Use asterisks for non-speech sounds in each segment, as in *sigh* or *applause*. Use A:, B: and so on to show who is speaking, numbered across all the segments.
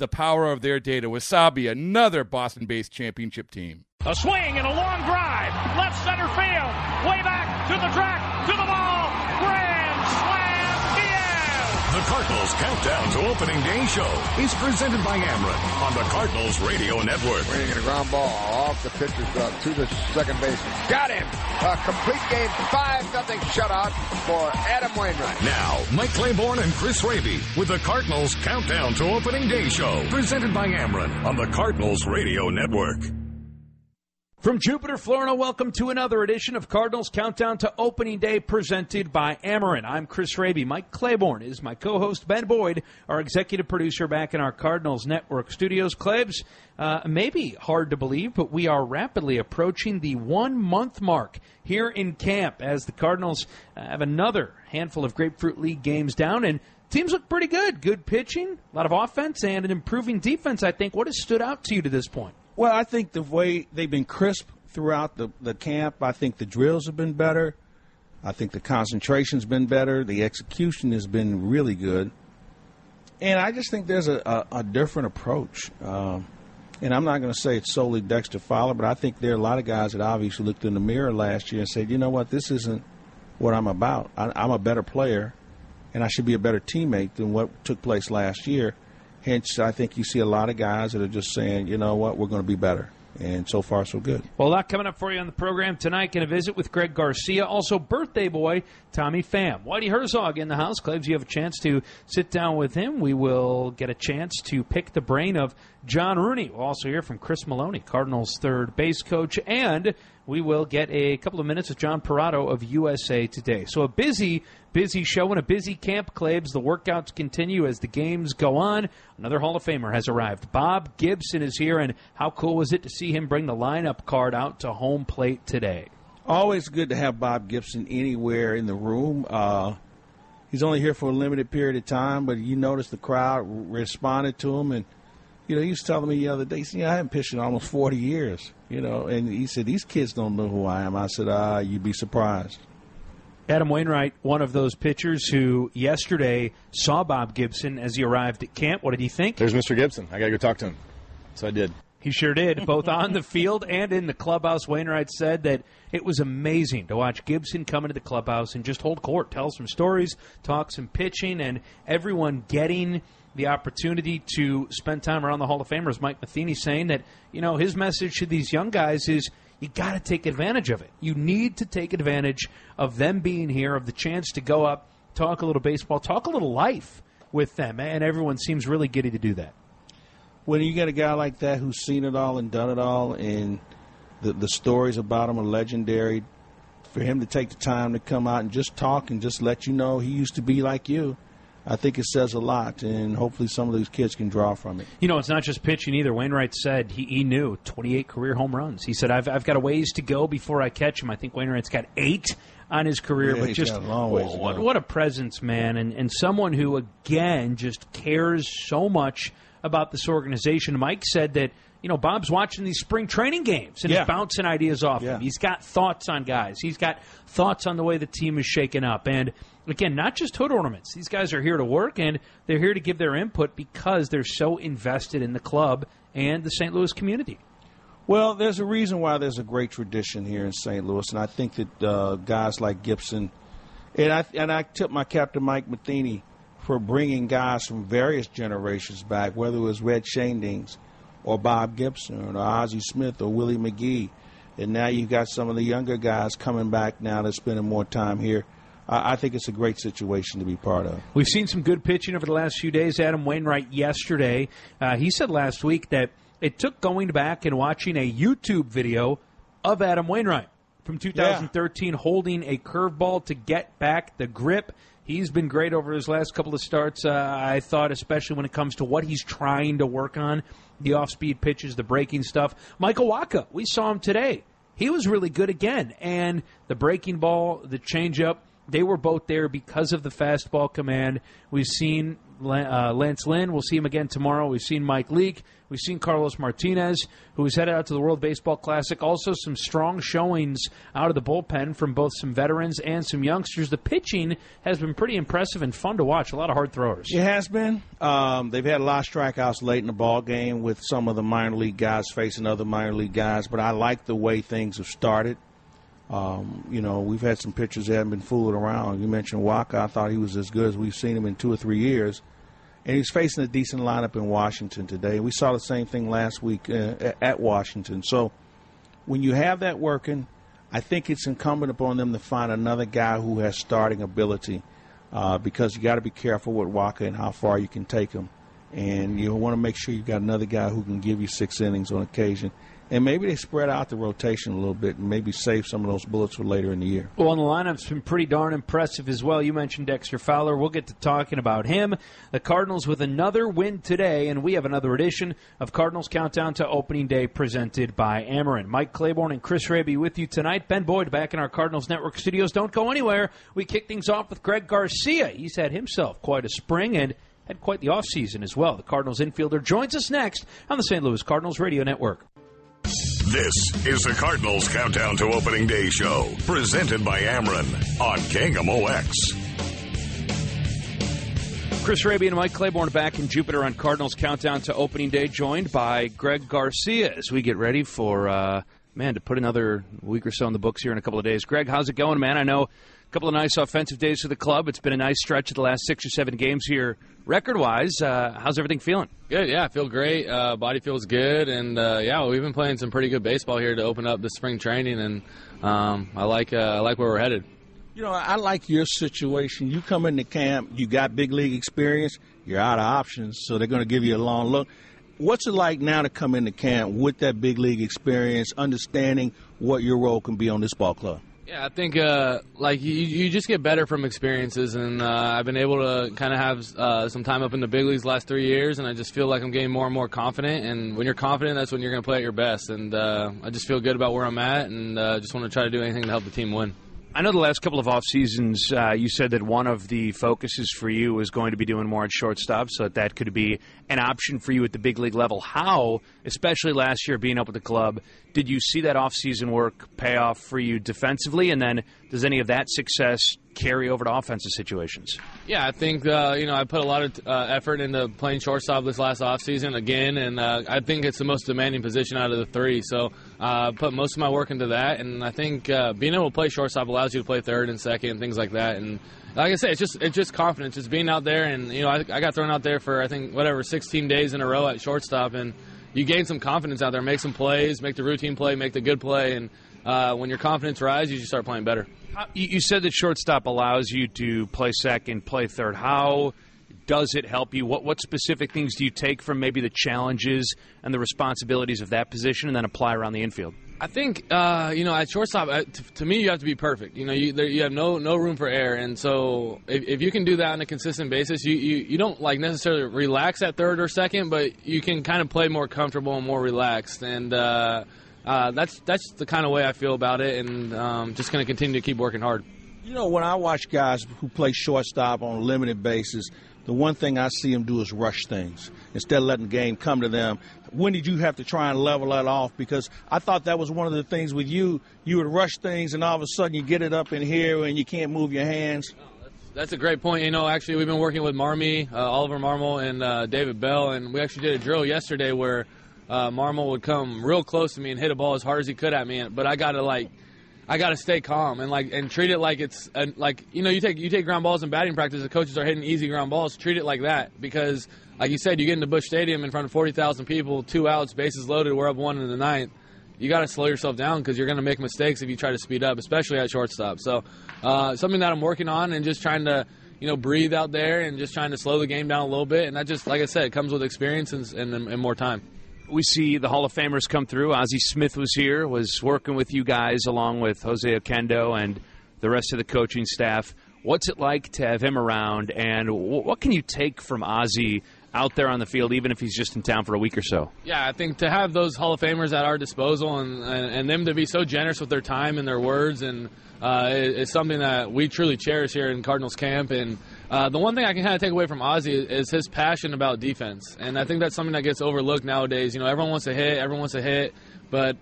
A: the power of their data. Wasabi, another Boston based championship team.
B: A swing and a long drive. Left center field. Way back to the track,
C: Cardinals Countdown to Opening Day show is presented by Ameren on the Cardinals Radio Network.
D: Swinging a ground ball off the pitcher's glove to the second baseman. Got him. A complete game, 5 nothing shutout for Adam Wainwright.
C: Now, Mike Claiborne and Chris Raby with the Cardinals Countdown to Opening Day show presented by Ameren on the Cardinals Radio Network.
E: From Jupiter, Florida, welcome to another edition of Cardinals Countdown to Opening Day presented by Ameren. I'm Chris Raby. Mike Claiborne is my co-host. Ben Boyd, our executive producer back in our Cardinals Network studios. Claibs, uh, maybe hard to believe, but we are rapidly approaching the one-month mark here in camp as the Cardinals have another handful of Grapefruit League games down and Teams look pretty good. Good pitching, a lot of offense, and an improving defense, I think. What has stood out to you to this point?
F: Well, I think the way they've been crisp throughout the, the camp, I think the drills have been better. I think the concentration's been better. The execution has been really good. And I just think there's a, a, a different approach. Um, and I'm not going to say it's solely Dexter Fowler, but I think there are a lot of guys that obviously looked in the mirror last year and said, you know what, this isn't what I'm about. I, I'm a better player, and I should be a better teammate than what took place last year. Hence, I think you see a lot of guys that are just saying, you know what, we're going to be better. And so far, so good.
E: Well, a lot coming up for you on the program tonight. Going to visit with Greg Garcia. Also, birthday boy Tommy Pham. Whitey Herzog in the house. Claibs you have a chance to sit down with him. We will get a chance to pick the brain of John Rooney. We'll also hear from Chris Maloney, Cardinals' third base coach. And we will get a couple of minutes with John Perrotto of USA Today. So a busy, busy show and a busy camp, Claibs. The workouts continue as the games go on. Another Hall of Famer has arrived. Bob Gibson is here, and how cool was it to see him bring the lineup card out to home plate today?
F: Always good to have Bob Gibson anywhere in the room. Uh, he's only here for a limited period of time, but you notice the crowd responded to him. And, you know, he was telling me the other day, said, I haven't pitched in almost 40 years, you know, and he said, these kids don't know who I am. I said, ah, you'd be surprised.
E: Adam Wainwright, one of those pitchers who yesterday saw Bob Gibson as he arrived at camp. What did he think?
G: There's Mr. Gibson. I got to go talk to him. So I did.
E: He sure did, *laughs* both on the field and in the clubhouse. Wainwright said that it was amazing to watch Gibson come into the clubhouse and just hold court, tell some stories, talk some pitching, and everyone getting the opportunity to spend time around the Hall of Famers. Mike Matheny saying that, you know, his message to these young guys is you got to take advantage of it. You need to take advantage of them being here, of the chance to go up, talk a little baseball, talk a little life with them, and everyone seems really giddy to do that
F: when you get a guy like that who's seen it all and done it all, and the the stories about him are legendary, for him to take the time to come out and just talk and just let you know he used to be like you, I think it says a lot, and hopefully some of these kids can draw from it.
E: You know, it's not just pitching either. Wainwright said he, he knew 28 career home runs. He said, I've, I've got a ways to go before I catch him. I think Wainwright's got eight on his career,
F: Yeah,
E: but
F: he's
E: just
F: got a long ways
E: what, what a presence, man, and, and someone who, again, just cares so much about this organization. Mike said that. You know, Bob's watching these spring training games and
F: Yeah.
E: he's bouncing ideas off
F: Yeah.
E: him. He's got thoughts on guys. He's got thoughts on the way the team is shaken up. And again, not just hood ornaments. These guys are here to work and they're here to give their input because they're so invested in the club and the St. Louis community.
F: Well, there's a reason why there's a great tradition here in St. Louis, and I think that uh, guys like Gibson, and I and I tip my captain Mike Matheny for bringing guys from various generations back, whether it was Red Schoendienst or Bob Gibson or Ozzie Smith or Willie McGee. And now you've got some of the younger guys coming back now that's spending more time here. I, I think it's a great situation to be part of.
E: We've seen some good pitching over the last few days. Adam Wainwright yesterday, uh, he said last week that it took going back and watching a YouTube video of Adam Wainwright from 2013 holding a curveball to get back the grip. He's been great over his last couple of starts. Uh, I thought, especially when it comes to what he's trying to work on the off speed pitches, the breaking stuff. Michael Wacha, we saw him today. He was really good again. And the breaking ball, the changeup, they were both there because of the fastball command. We've seen Lance Lynn. We'll see him again tomorrow. We've seen Mike Leake. We've seen Carlos Martinez, who is headed out to the World Baseball Classic. Also, some strong showings out of the bullpen from both some veterans and some youngsters. The pitching has been pretty impressive and fun to watch. A lot of hard throwers.
F: It has been. Um, they've had a lot of strikeouts late in the ball game with some of the minor league guys facing other minor league guys. But I like the way things have started. Um, you know, we've had some pitchers that haven't been fooling around. You mentioned Wacha. I thought he was as good as we've seen him in two or three years and he's facing a decent lineup in Washington today. We saw the same thing last week uh, at Washington. So when you have that working, I think it's incumbent upon them to find another guy who has starting ability uh, because you got to be careful with Wacha and how far you can take him. And you want to make sure you've got another guy who can give you six innings on occasion and maybe they spread out the rotation a little bit and maybe save some of those bullets for later in the year.
E: Well, and the lineup's been pretty darn impressive as well. You mentioned Dexter Fowler. We'll get to talking about him. The Cardinals with another win today, and we have another edition of Cardinals Countdown to Opening Day presented by Ameren. Mike Claiborne and Chris Raby with you tonight. Ben Boyd back in our Cardinals Network studios. Don't go anywhere. We kick things off with Greg Garcia. He's had himself quite a spring and had quite the offseason as well. The Cardinals infielder joins us next on the St. Louis Cardinals Radio Network.
C: This is the Cardinals Countdown to Opening Day show, presented by Ameren on KMOX.
E: Chris Raby and Mike Claiborne back in Jupiter on Cardinals Countdown to Opening Day, joined by Greg Garcia as we get ready for, uh, man, to put another week or so in the books here in a couple of days. Greg, how's it going, man? I know a couple of nice offensive days for the club. It's been a nice stretch of the last six or seven games here, record wise. Uh, how's everything feeling?
H: Good, yeah, I feel great. Uh, body feels good, and uh, yeah, we've been playing some pretty good baseball here to open up the spring training, and um, I like uh, I like where we're headed.
F: You know, I like your situation. You come into camp, you got big league experience, you're out of options, so they're going to give you a long look. What's it like now to come into camp with that big league experience, understanding what your role can be on this ball club?
H: Yeah, I think uh, like you, you just get better from experiences, and uh, I've been able to kind of have uh, some time up in the big leagues last three years, and I just feel like I'm getting more and more confident. And when you're confident, that's when you're going to play at your best. And uh, I just feel good about where I'm at, and uh, just want to try to do anything to help the team win.
E: I know the last couple of off seasons, uh, you said that one of the focuses for you was going to be doing more at shortstop, so that that could be an option for you at the big league level. How, especially last year being up with the club, did you see that off season work pay off for you defensively? And then does any of that success carry over to offensive situations?
H: Yeah, I think uh, you know I put a lot of uh, effort into playing shortstop this last offseason again, and uh, I think it's the most demanding position out of the three. So uh, put most of my work into that, and I think uh, being able to play shortstop allows you to play third and second and things like that. And like I said, it's just it's just confidence, just being out there, and you know I, I got thrown out there for I think whatever 16 days in a row at shortstop, and you gain some confidence out there, make some plays, make the routine play, make the good play, and uh, when your confidence rises, you just start playing better.
E: You said that shortstop allows you to play second, play third. How does it help you? What what specific things do you take from maybe the challenges and the responsibilities of that position, and then apply around the infield?
H: I think uh, you know at shortstop, uh, t- to me, you have to be perfect. You know, you, there, you have no no room for error, and so if, if, you can do that on a consistent basis, you, you you don't like necessarily relax at third or second, but you can kind of play more comfortable and more relaxed, and uh, uh, that's that's the kind of way I feel about it, and um, just going to continue to keep working hard.
F: You know, when I watch guys who play shortstop on a limited basis, the one thing I see them do is rush things instead of letting the game come to them. When did you have to try and level that off? Because I thought that was one of the things with you. You would rush things, and all of a sudden you get it up in here and you can't move your hands.
H: That's a great point. You know, actually, we've been working with Marmy, uh, Oliver Marmol, and uh, David Bell, and we actually did a drill yesterday where uh, Marmol would come real close to me and hit a ball as hard as he could at me, but I got to like I got to stay calm and like and treat it like it's a, like you know you take you take ground balls in batting practice. The coaches are hitting easy ground balls. Treat it like that because like you said, you get into Busch Stadium in front of forty thousand people, two outs, bases loaded. We're up one in the ninth. You got to slow yourself down because you're going to make mistakes if you try to speed up, especially at shortstop. So uh, something that I'm working on and just trying to you know breathe out there and just trying to slow the game down a little bit. And that just like I said, comes with experience and, and, and more time
E: we see the Hall of Famers come through. Ozzie Smith was here, was working with you guys along with Jose Oquendo and the rest of the coaching staff. What's it like to have him around, and what can you take from Ozzie out there on the field, even if he's just in town for a week or so?
H: Yeah, I think to have those Hall of Famers at our disposal and, and, and them to be so generous with their time and their words and uh, is, something that we truly cherish here in Cardinals camp. And uh, the one thing I can kind of take away from Ozzie is his passion about defense, and I think that's something that gets overlooked nowadays. You know, everyone wants to hit, everyone wants to hit, but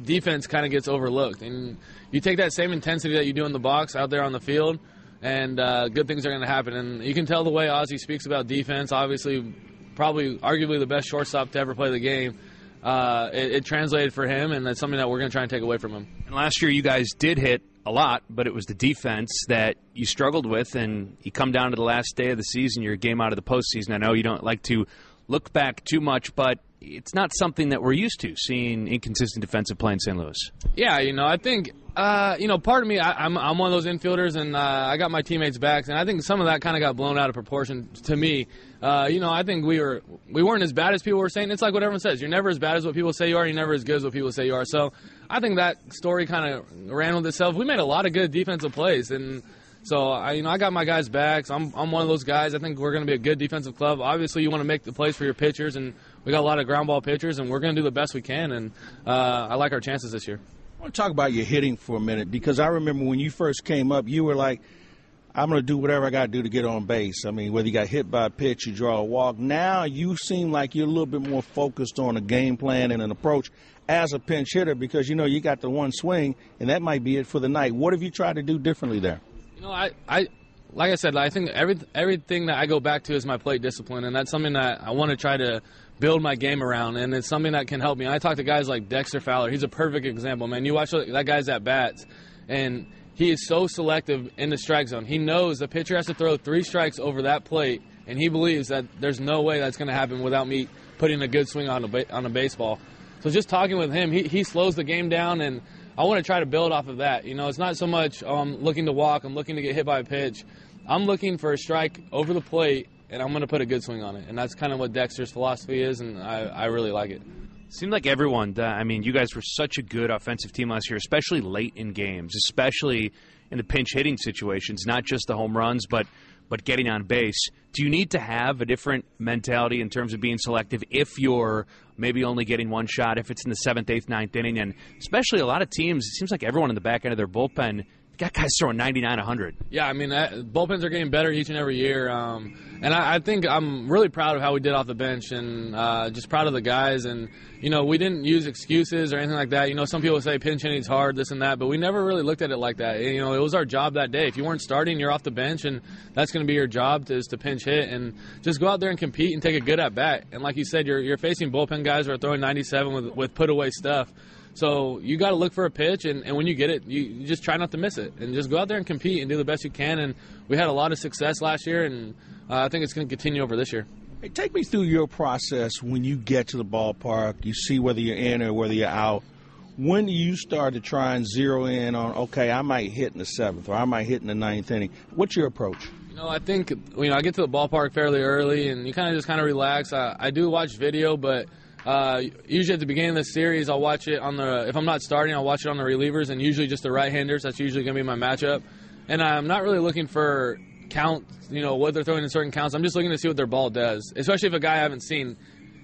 H: defense kind of gets overlooked. And you take that same intensity that you do in the box out there on the field, and uh, good things are going to happen. And you can tell the way Ozzie speaks about defense. Obviously, probably arguably the best shortstop to ever play the game. Uh, it, it, translated for him, and that's something that we're going to try and take away from him.
E: And last year, you guys did hit a lot, but it was the defense that you struggled with, and you come down to the last day of the season, you're game out of the postseason. I know you don't like to look back too much, but it's not something that we're used to seeing inconsistent defensive play in St. Louis.
H: Yeah, you know, I think uh, you know, part of me, I, am I'm, I'm one of those infielders, and uh, I got my teammates' backs, and I think some of that kind of got blown out of proportion to me. Uh, you know, I think we were we weren't as bad as people were saying. It's like what everyone says: you're never as bad as what people say you are. You're never as good as what people say you are. So I think that story kind of ran with itself. We made a lot of good defensive plays, and so I, you know, I got my guys' backs. I'm I'm one of those guys. I think we're going to be a good defensive club. Obviously, you want to make the plays for your pitchers, and we got a lot of ground ball pitchers, and we're going to do the best we can. And uh, I like our chances this year.
F: Want to talk about your hitting for a minute because I remember when you first came up, you were like, I'm going to do whatever I got to do to get on base. I mean, whether you got hit by a pitch, you draw a walk. Now you seem like you're a little bit more focused on a game plan and an approach as a pinch hitter because you know you got the one swing and that might be it for the night. What have you tried to do differently there?
H: You know, I, I like I said, I think every everything that I go back to is my plate discipline, and that's something that I want to try to build my game around, and it's something that can help me. And I talk to guys like Dexter Fowler. He's a perfect example, man. You watch that guy's at bats, and he is so selective in the strike zone. He knows the pitcher has to throw three strikes over that plate, and he believes that there's no way that's going to happen without me putting a good swing on a ba- on a baseball. So just talking with him, he, he slows the game down, and I want to try to build off of that. You know, it's not so much I'm looking to walk, I'm looking to get hit by a pitch. I'm looking for a strike over the plate and I'm going to put a good swing on it. And that's kind of what Dexter's philosophy is, and I, I really like it.
E: Seemed like everyone. I mean, you guys were such a good offensive team last year, especially late in games, especially in the pinch hitting situations, not just the home runs, but but getting on base. Do you need to have a different mentality in terms of being selective if you're maybe only getting one shot, if it's in the seventh, eighth, ninth inning, and especially a lot of teams, it seems like everyone in the back end of their bullpen got guys throwing 99, 100.
H: Yeah, I mean, that, bullpens are getting better each and every year. Um, and I, I, think I'm really proud of how we did off the bench and uh, just proud of the guys. And, you know, we didn't use excuses or anything like that. You know, some people say pinch hitting's hard, this and that, but we never really looked at it like that. You know, it was our job that day. If you weren't starting, you're off the bench, and that's going to be your job to, is to pinch hit and just go out there and compete and take a good at bat. And like you said, you're, you're facing bullpen guys who are throwing 97 with, with put away stuff. So you got to look for a pitch, and, and when you get it, you, you, just try not to miss it, and just go out there and compete and do the best you can. And we had a lot of success last year, and uh, I think it's going to continue over this year.
F: Hey, take me through your process when you get to the ballpark. You see whether you're in or whether you're out. When do you start to try and zero in on, okay, I might hit in the seventh or I might hit in the ninth inning? What's your approach?
H: You know, I think you know I get to the ballpark fairly early, and you kind of just kind of relax. I, I do watch video, but uh, usually at the beginning of the series, I'll watch it on the. If I'm not starting, I'll watch it on the relievers, and usually just the right-handers. That's usually going to be my matchup. And I'm not really looking for count, you know, what they're throwing in certain counts. I'm just looking to see what their ball does, especially if a guy I haven't seen.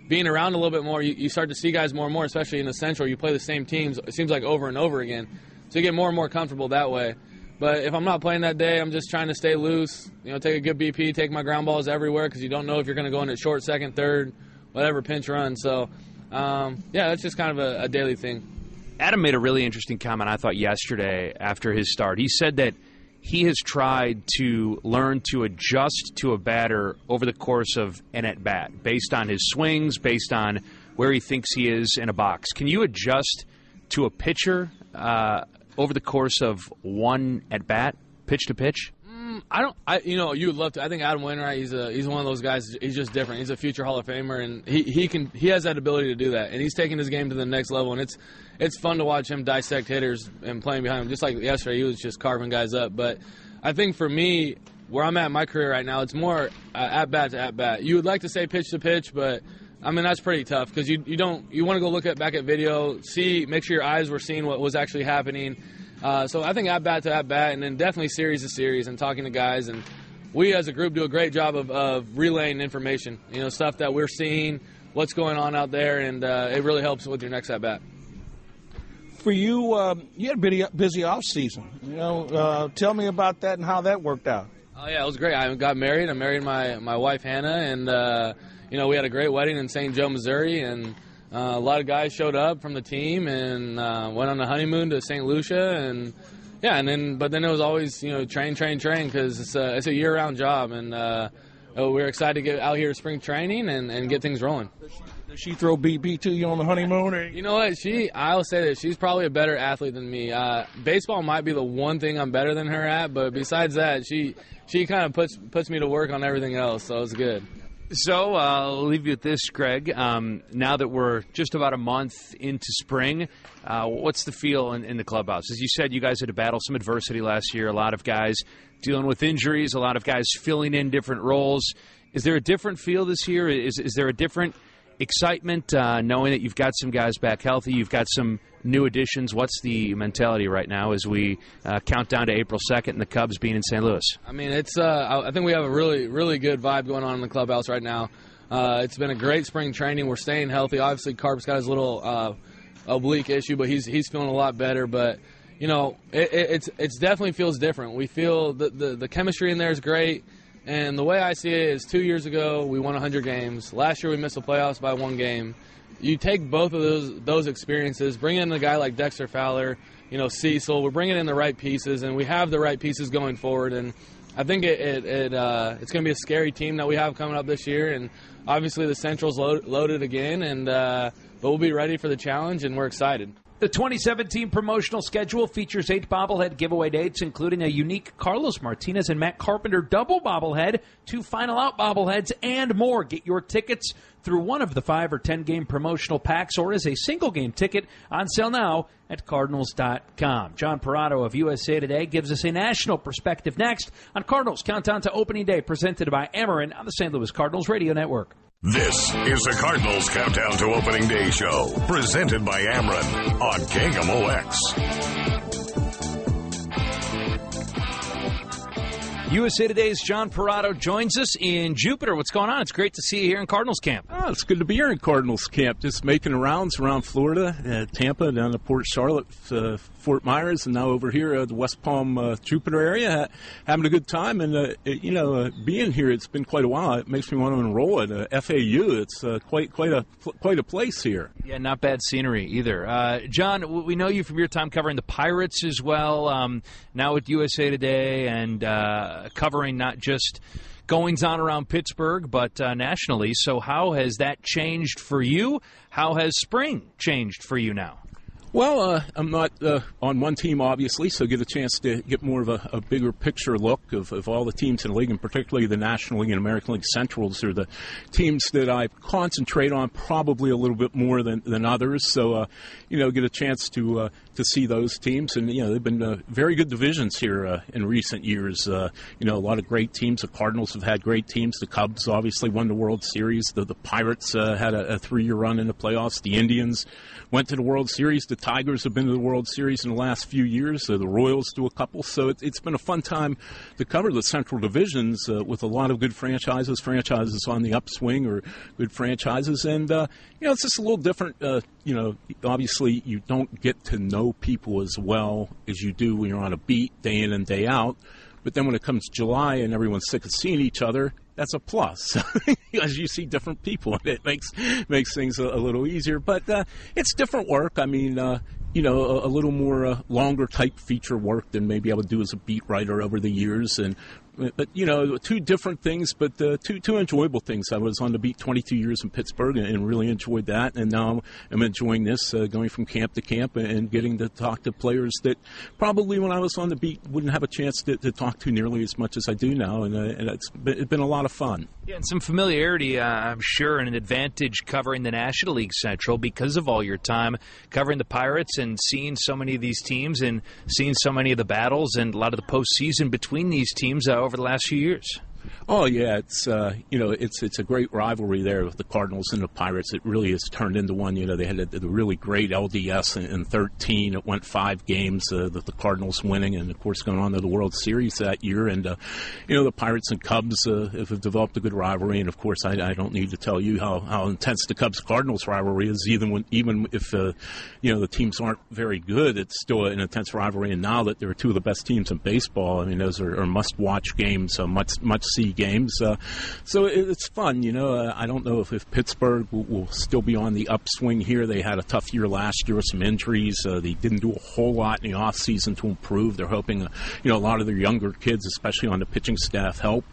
H: Being around a little bit more, you, you start to see guys more and more, especially in the Central. You play the same teams, it seems like over and over again. So you get more and more comfortable that way. But if I'm not playing that day, I'm just trying to stay loose, you know, take a good BP, take my ground balls everywhere because you don't know if you're going to go in at short, second, third, whatever pinch run. So, um, yeah, that's just kind of a, a daily thing.
E: Adam made a really interesting comment, I thought, yesterday after his start. He said that he has tried to learn to adjust to a batter over the course of an at bat based on his swings, based on where he thinks he is in a box. Can you adjust to a pitcher uh, over the course of one at bat, pitch to pitch?
I: I don't. I you know you would love to. I think Adam Wainwright. He's a he's one of those guys. He's just different. He's a future Hall of Famer, and he, he can he has that ability to do that. And he's taking his game to the next level. And it's it's fun to watch him dissect hitters and playing behind him. Just like yesterday, he was just carving guys up. But I think for me, where I'm at in my career right now, it's more uh, at bat to at bat. You would like to say pitch to pitch, but I mean that's pretty tough because you you don't you want to go look at back at video, see, make sure your eyes were seeing what was actually happening. Uh, so I think at bat to at bat, and then definitely series to series, and talking to guys. And we as a group do a great job of, of relaying information. You know, stuff that we're seeing, what's going on out there, and uh, it really helps with your next at bat.
F: For you, um, you had a busy, busy off season. You know, uh, tell me about that and how that worked out.
I: Oh yeah, it was great. I got married. I married my my wife Hannah, and uh, you know we had a great wedding in St. Joe, Missouri, and uh, a lot of guys showed up from the team and uh, went on a honeymoon to St. Lucia, and yeah, and then but then it was always you know train, train, train because it's a it's a year round job, and uh, oh, we're excited to get out here to spring training and, and get things rolling.
F: Does she throw BB to you on the honeymoon? Or?
I: You know what? She, I'll say that she's probably a better athlete than me. Uh, baseball might be the one thing I'm better than her at, but besides that, she she kind of puts puts me to work on everything else, so it's good.
E: So uh, I'll leave you with this, Greg. Um, now that we're just about a month into spring, uh, what's the feel in, in, the clubhouse? As you said, you guys had to battle some adversity last year. A lot of guys dealing with injuries, a lot of guys filling in different roles. Is there a different feel this year? Is, is there a different excitement uh, knowing that you've got some guys back healthy? You've got some new additions. What's the mentality right now as we uh, count down to April 2nd and the Cubs being in St. Louis?
I: I mean, it's. Uh, I think we have a really, really good vibe going on in the clubhouse right now. Uh, it's been a great spring training. We're staying healthy. Obviously, Carp's got his little uh, oblique issue, but he's he's feeling a lot better. But you know, it, it, it's it's definitely feels different. We feel the, the the chemistry in there is great. And the way I see it is, two years ago we won 100 games. Last year we missed the playoffs by one game you take both of those those experiences, bring in a guy like Dexter Fowler, you know Cecil. We're bringing in the right pieces, and we have the right pieces going forward. And I think it, it, it uh, it's going to be a scary team that we have coming up this year. And obviously the Central's load, loaded again, and uh, but we'll be ready for the challenge, and we're excited.
E: The 2017 promotional schedule features eight bobblehead giveaway dates, including a unique Carlos Martinez and Matt Carpenter double bobblehead, two final out bobbleheads, and more. Get your tickets through one of the five or ten game promotional packs or as a single game ticket on sale now at Cardinals.com. John Perrotto of USA Today gives us a national perspective next on Cardinals Countdown to Opening Day, presented by Ameren on the St. Louis Cardinals Radio Network.
C: This is the Cardinals Countdown to Opening Day show, presented by Ameren on KMOX.
E: USA Today's John Perrotto joins us in Jupiter. What's going on? It's great to see you here in Cardinals camp.
J: Oh, it's good to be here in Cardinals camp. Just making rounds around Florida, uh, Tampa, down to Port Charlotte, uh, Fort Myers, and now over here at the West Palm, uh, Jupiter area, having a good time. And uh, it, you know, uh, being here, it's been quite a while. It makes me want to enroll at FAU. It's uh, quite quite a quite a place here.
E: Yeah, not bad scenery either. John, we know you from your time covering the Pirates as well. Um, now with USA Today and covering not just goings on around Pittsburgh, but uh, nationally. So, how has that changed for you? How has spring changed for you now?
J: Well, uh, I'm not uh, on one team, obviously, so get a chance to get more of a, a, bigger picture look of, of all the teams in the league, and particularly the National League and American League Centrals are the teams that I concentrate on probably a little bit more than, than others. So, uh, you know, get a chance to uh, to see those teams, and you know, they've been uh, very good divisions here uh, in recent years. you know, a lot of great teams. The Cardinals have had great teams. The Cubs obviously won the World Series. The, the Pirates had a, a three year run in the playoffs. The Indians went to the World Series. The Tigers have been to the World Series in the last few years. Uh, the Royals do a couple. So it, has been a fun time to cover the Central Divisions uh, with a lot of good franchises, franchises on the upswing or good franchises. And, uh, you know, it's just a little different. You know, obviously you don't get to know people as well as you do when you're on a beat day in and day out. But then when it comes July and everyone's sick of seeing each other, that's a plus. *laughs* As you see different people and *laughs* it makes makes things a, a little easier. But uh, it's different work. I mean uh, you know, a, a little more uh, longer type feature work than maybe I would do as a beat writer over the years, and but you know, two different things, but uh, two two enjoyable things. I was on the beat 22 years in Pittsburgh and, and really enjoyed that, and now I'm enjoying this, uh, going from camp to camp and getting to talk to players that probably when I was on the beat wouldn't have a chance to, to talk to nearly as much as I do now, and, uh, and it's, been, it's been a lot of fun.
E: Yeah, and some familiarity, uh, I'm sure, and an advantage covering the National League Central because of all your time covering the Pirates and seeing so many of these teams and seeing so many of the battles and a lot of the postseason between these teams uh, over the last few years.
J: Oh yeah, it's uh, you know it's it's a great rivalry there with the Cardinals and the Pirates. It really has turned into one. You know they had a, a really great LDS in, in 13. It went five games. Uh, the, the Cardinals winning, and of course going on to the World Series that year. And uh, you know the Pirates and Cubs uh, have developed a good rivalry. And of course I, I don't need to tell you how, how intense the Cubs Cardinals rivalry is. Even when even if uh, you know the teams aren't very good, it's still an intense rivalry. And now that they're two of the best teams in baseball, I mean those are, are must watch games, uh, much much games. Uh, so it, it's fun, you know. Uh, I don't know if, if Pittsburgh will, will, still be on the upswing here. They had a tough year last year with some injuries. Uh, they didn't do a whole lot in the off season to improve. They're hoping, uh, you know, a lot of their younger kids, especially on the pitching staff, help.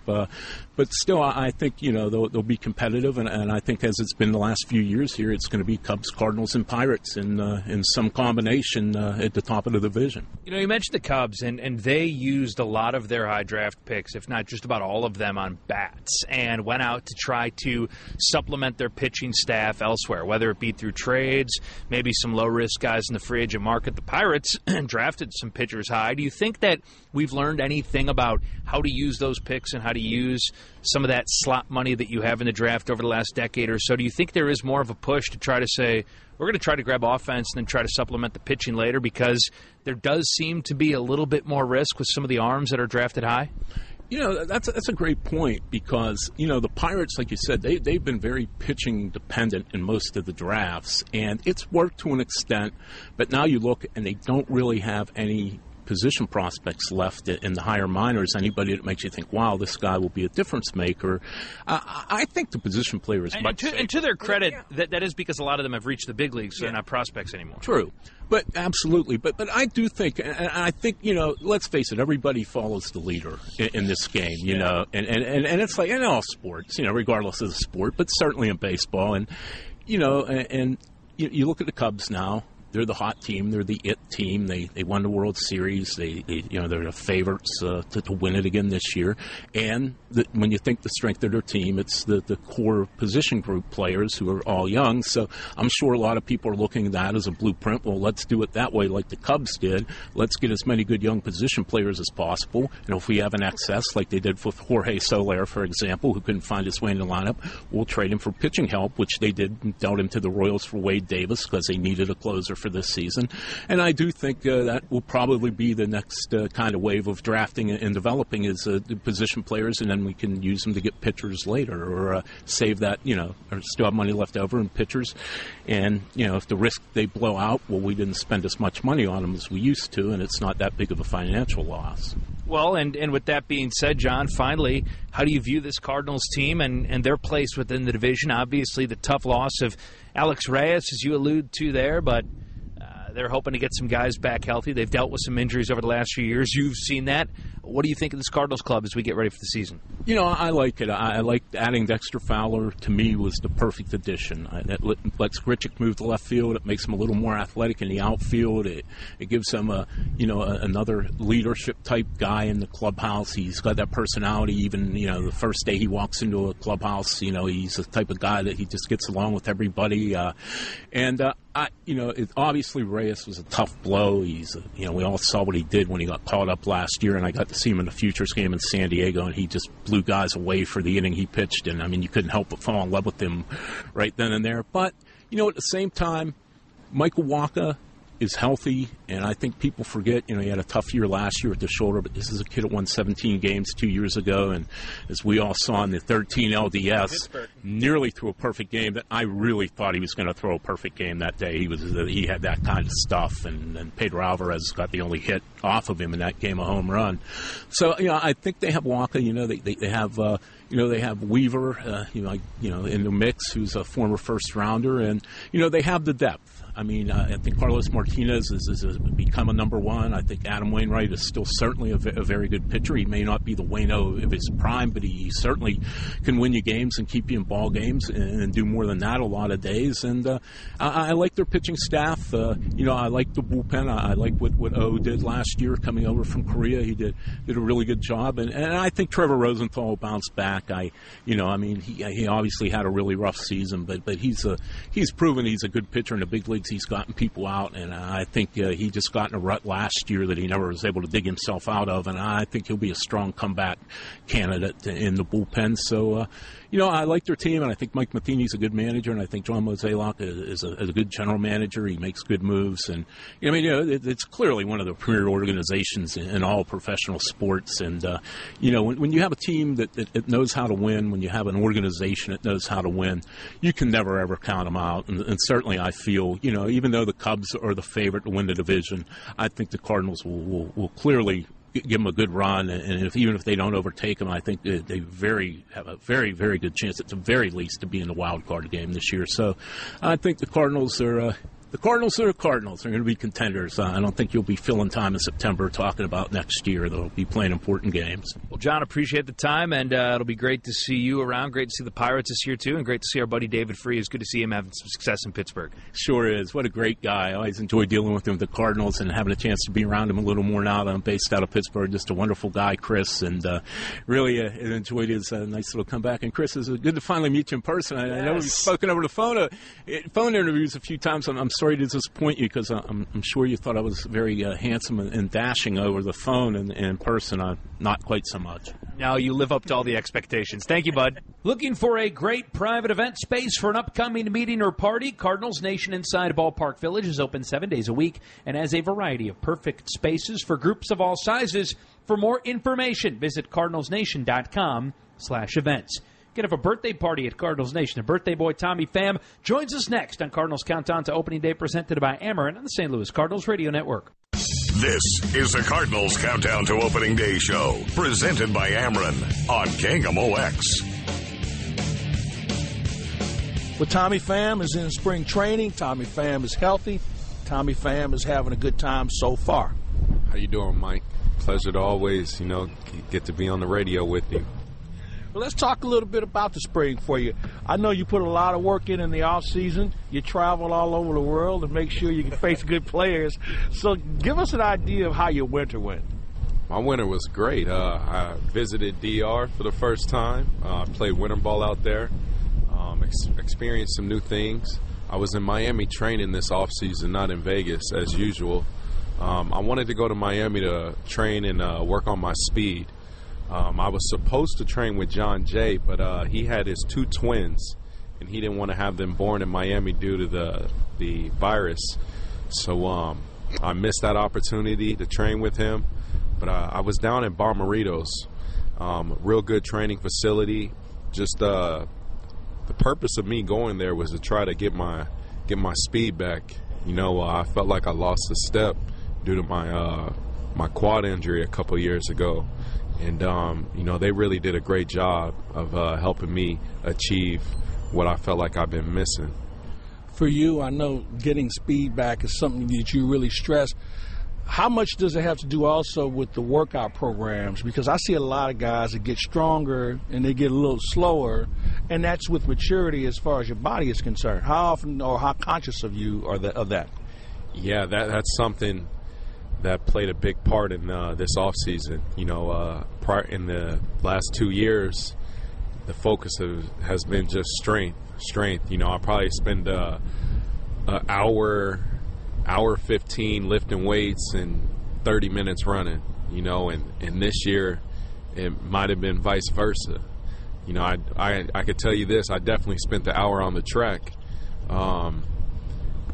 J: But still, I think you know they'll, they'll be competitive, and, and, I think as it's been the last few years here, it's going to be Cubs, Cardinals, and Pirates in uh, in some combination uh, at the top of the division.
E: You know, you mentioned the Cubs, and and they used a lot of their high draft picks, if not just about all of them, on bats, and went out to try to supplement their pitching staff elsewhere, whether it be through trades, maybe some low risk guys in the free agent market. The Pirates *clears throat* drafted some pitchers high. Do you think that we've learned anything about how to use those picks and how to use some of that slot money that you have in the draft over the last decade or so? Do you think there is more of a push to try to say, we're going to try to grab offense and then try to supplement the pitching later because there does seem to be a little bit more risk with some of the arms that are drafted high?
J: You know, that's that's a great point because, you know, the Pirates, like you said, they, they've been very pitching dependent in most of the drafts, and it's worked to an extent, but now you look and they don't really have any position prospects left in the higher minors, anybody that makes you think, wow, this guy will be a difference maker. I, I think the position player is
E: and,
J: much.
E: And to, and to their credit, yeah. that, that is because a lot of them have reached the big leagues, so yeah. they're not prospects anymore.
J: True. But absolutely, but but I do think, and I think you know, let's face it, everybody follows the leader in, in this game, you yeah. know, and, and and and it's like in all sports, you know, regardless of the sport, but certainly in baseball, and you know, and, and you, you look at the Cubs now they're the hot team. They're the it team. They they won the World Series. They, they you know they're the favorites uh, to, to win it again this year. And the, when you think the strength of their team, it's the the core position group players who are all young. So I'm sure a lot of people are looking at that as a blueprint. Well, let's do it that way, like the Cubs did. Let's get as many good young position players as possible. And if we have an excess, like they did with Jorge Soler, for example, who couldn't find his way in the lineup, we'll trade him for pitching help, which they did. Dealt him to the Royals for Wade Davis because they needed a closer for this season. And I do think uh, that will probably be the next uh, kind of wave of drafting and developing is uh, position players, and then we can use them to get pitchers later or uh, save that, you know, or still have money left over in pitchers. And, you know, if the risk they blow out, well, we didn't spend as much money on them as we used to, and it's not that big of a financial loss.
E: Well, and, and with that being said, John, finally, how do you view this Cardinals team and, and their place within the division? Obviously, the tough loss of Alex Reyes, as you allude to there, but they're hoping to get some guys back healthy. They've dealt with some injuries over the last few years. You've seen that. What do you think of this Cardinals club as we get ready for the season?
J: You know, I like it. I like adding Dexter Fowler. To me, was the perfect addition. It lets Grichuk move to left field. It makes him a little more athletic in the outfield. It, it gives him a you know a, another leadership type guy in the clubhouse. He's got that personality. Even you know the first day he walks into a clubhouse, you know he's the type of guy that he just gets along with everybody. Uh, and uh, I, you know, it, obviously Reyes was a tough blow. He's, a, you know, we all saw what he did when he got caught up last year, and I got to see him in the futures game in San Diego, and he just blew guys away for the inning he pitched, and I mean, you couldn't help but fall in love with him right then and there. But you know, at the same time, Michael Wacha is healthy, and I think people forget. You know, he had a tough year last year at the shoulder, but this is a kid that won 17 games two years ago, and as we all saw in the 13 LDS, nearly threw a perfect game. That I really thought he was going to throw a perfect game that day. He was he had that kind of stuff, and, and Pedro Alvarez got the only hit off of him in that game, a home run. So you know, I think they have Wacha. You know, they they, they have. Uh, you know, they have Weaver, uh, you know, you know, in the mix, who's a former first rounder, and you know, they have the depth. I mean, uh, I think Carlos Martinez has, become a number one. I think Adam Wainwright is still certainly a, v- a very good pitcher. He may not be the Wayno of his prime, but he certainly can win you games and keep you in ball games and, and do more than that a lot of days. And uh, I, I, like their pitching staff. Uh, you know, I like the bullpen. I, I, like what, what O did last year coming over from Korea. He did did a really good job, and, and I think Trevor Rosenthal bounced back. I, you know, I mean, he, he obviously had a really rough season, but but he's a he's proven he's a good pitcher in the big leagues he's gotten people out, and I think uh, he just got in a rut last year that he never was able to dig himself out of, and I think he'll be a strong comeback candidate in the bullpen. So, uh, you know, I like their team, and I think Mike Matheny's a good manager, and I think John Mozeliak is, a, is a good general manager. He makes good moves, and I mean, you know, it, it's clearly one of the premier organizations in, in all professional sports. And uh, you know, when, when, you have a team that, that, that, knows how to win, when you have an organization that knows how to win, you can never ever count them out. And, and certainly, I feel, you know, even though the Cubs are the favorite to win the division, I think the Cardinals will, will, will clearly give them a good run, and if, even if they don't overtake them, I think they, very have a very very good chance at the very least to be in the wild card game this year. So I think the Cardinals are. Uh, The Cardinals are the Cardinals. They're going to be contenders. Uh, I don't think you'll be filling time in September talking about next year. They'll be playing important games.
E: Well, John, appreciate the time, and uh, it'll be great to see you around. Great to see the Pirates this year too, and great to see our buddy David Freese. It's good to see him having some success in Pittsburgh.
J: Sure is. What a great guy. I always enjoy dealing with him with the Cardinals and having a chance to be around him a little more now that I'm based out of Pittsburgh. Just a wonderful guy, Chris, and uh, really uh, enjoyed his uh, nice little comeback. And Chris, it's good to finally meet you in person. I, yes. I know we've spoken over the phone, uh, phone interviews a few times. I'm, I'm sorry to disappoint you because I'm, I'm, sure you thought I was very uh, handsome and, and, dashing over the phone and in person. I'm not quite so much.
E: Now you live up to all the expectations. Thank you, bud. *laughs* Looking for a great private event space for an upcoming meeting or party? Cardinals Nation inside Ballpark Village is open seven days a week and has a variety of perfect spaces for groups of all sizes. For more information, visit cardinalsnation.com slash events going to have a birthday party at Cardinals Nation. A birthday boy, Tommy Pham, joins us next on Cardinals Countdown to Opening Day, presented by Ameren on the St. Louis Cardinals Radio Network.
C: This is the Cardinals Countdown to Opening Day show, presented by Ameren on KMOX.
F: Well, Tommy Pham is in spring training. Tommy Pham is healthy. Tommy Pham is having a good time so far.
K: How you doing, Mike? Pleasure to always, you know, get to be on the radio with you.
F: Let's talk a little bit about the spring for you. I know you put a lot of work in in the off season. You travel all over the world to make sure you can face good *laughs* players. So, give us an idea of how your winter went.
K: My winter was great. Uh, I visited DR for the first time. Uh, I played winter ball out there. Um, ex- experienced some new things. I was in Miami training this off season, not in Vegas as usual. Um, I wanted to go to Miami to train and uh, work on my speed. Um, I was supposed to train with Jon Jay, but uh, he had his two twins, and he didn't want to have them born in Miami due to the the virus. So um, I missed that opportunity to train with him. But uh, I was down in Bommarito's, um, real good training facility. Just uh, the purpose of me going there was to try to get my get my speed back. You know, uh, I felt like I lost a step due to my uh, my quad injury a couple years ago and um, you know they really did a great job of uh, helping me achieve what I felt like I've been missing.
F: For you, I know getting speed back is something that you really stress. How much does it have to do also with the workout programs? Because I see a lot of guys that get stronger and they get a little slower, and that's with maturity as far as your body is concerned. How often or how conscious of you are that of that?
K: Yeah, that that's something that played a big part in uh, this offseason. You know, uh, prior, in the last two years, the focus of, has been just strength, strength. You know, I probably spend uh, an hour, hour fifteen lifting weights and thirty minutes running. You know, and and this year it might have been vice versa. You know, I, I I could tell you this: I definitely spent the hour on the track. Um,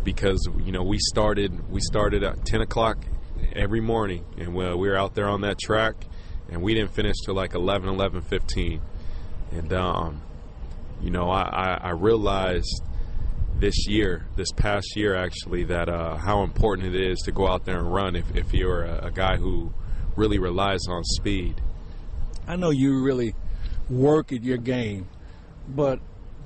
K: because you know we started we started at 10 o'clock every morning, and we were out there on that track, and we didn't finish till like 11, 11, 15. And, um, you know, I, I, realized this year, this past year actually, that uh, how important it is to go out there and run if, if you're a, a guy who really relies on speed.
F: I know you really work at your game, but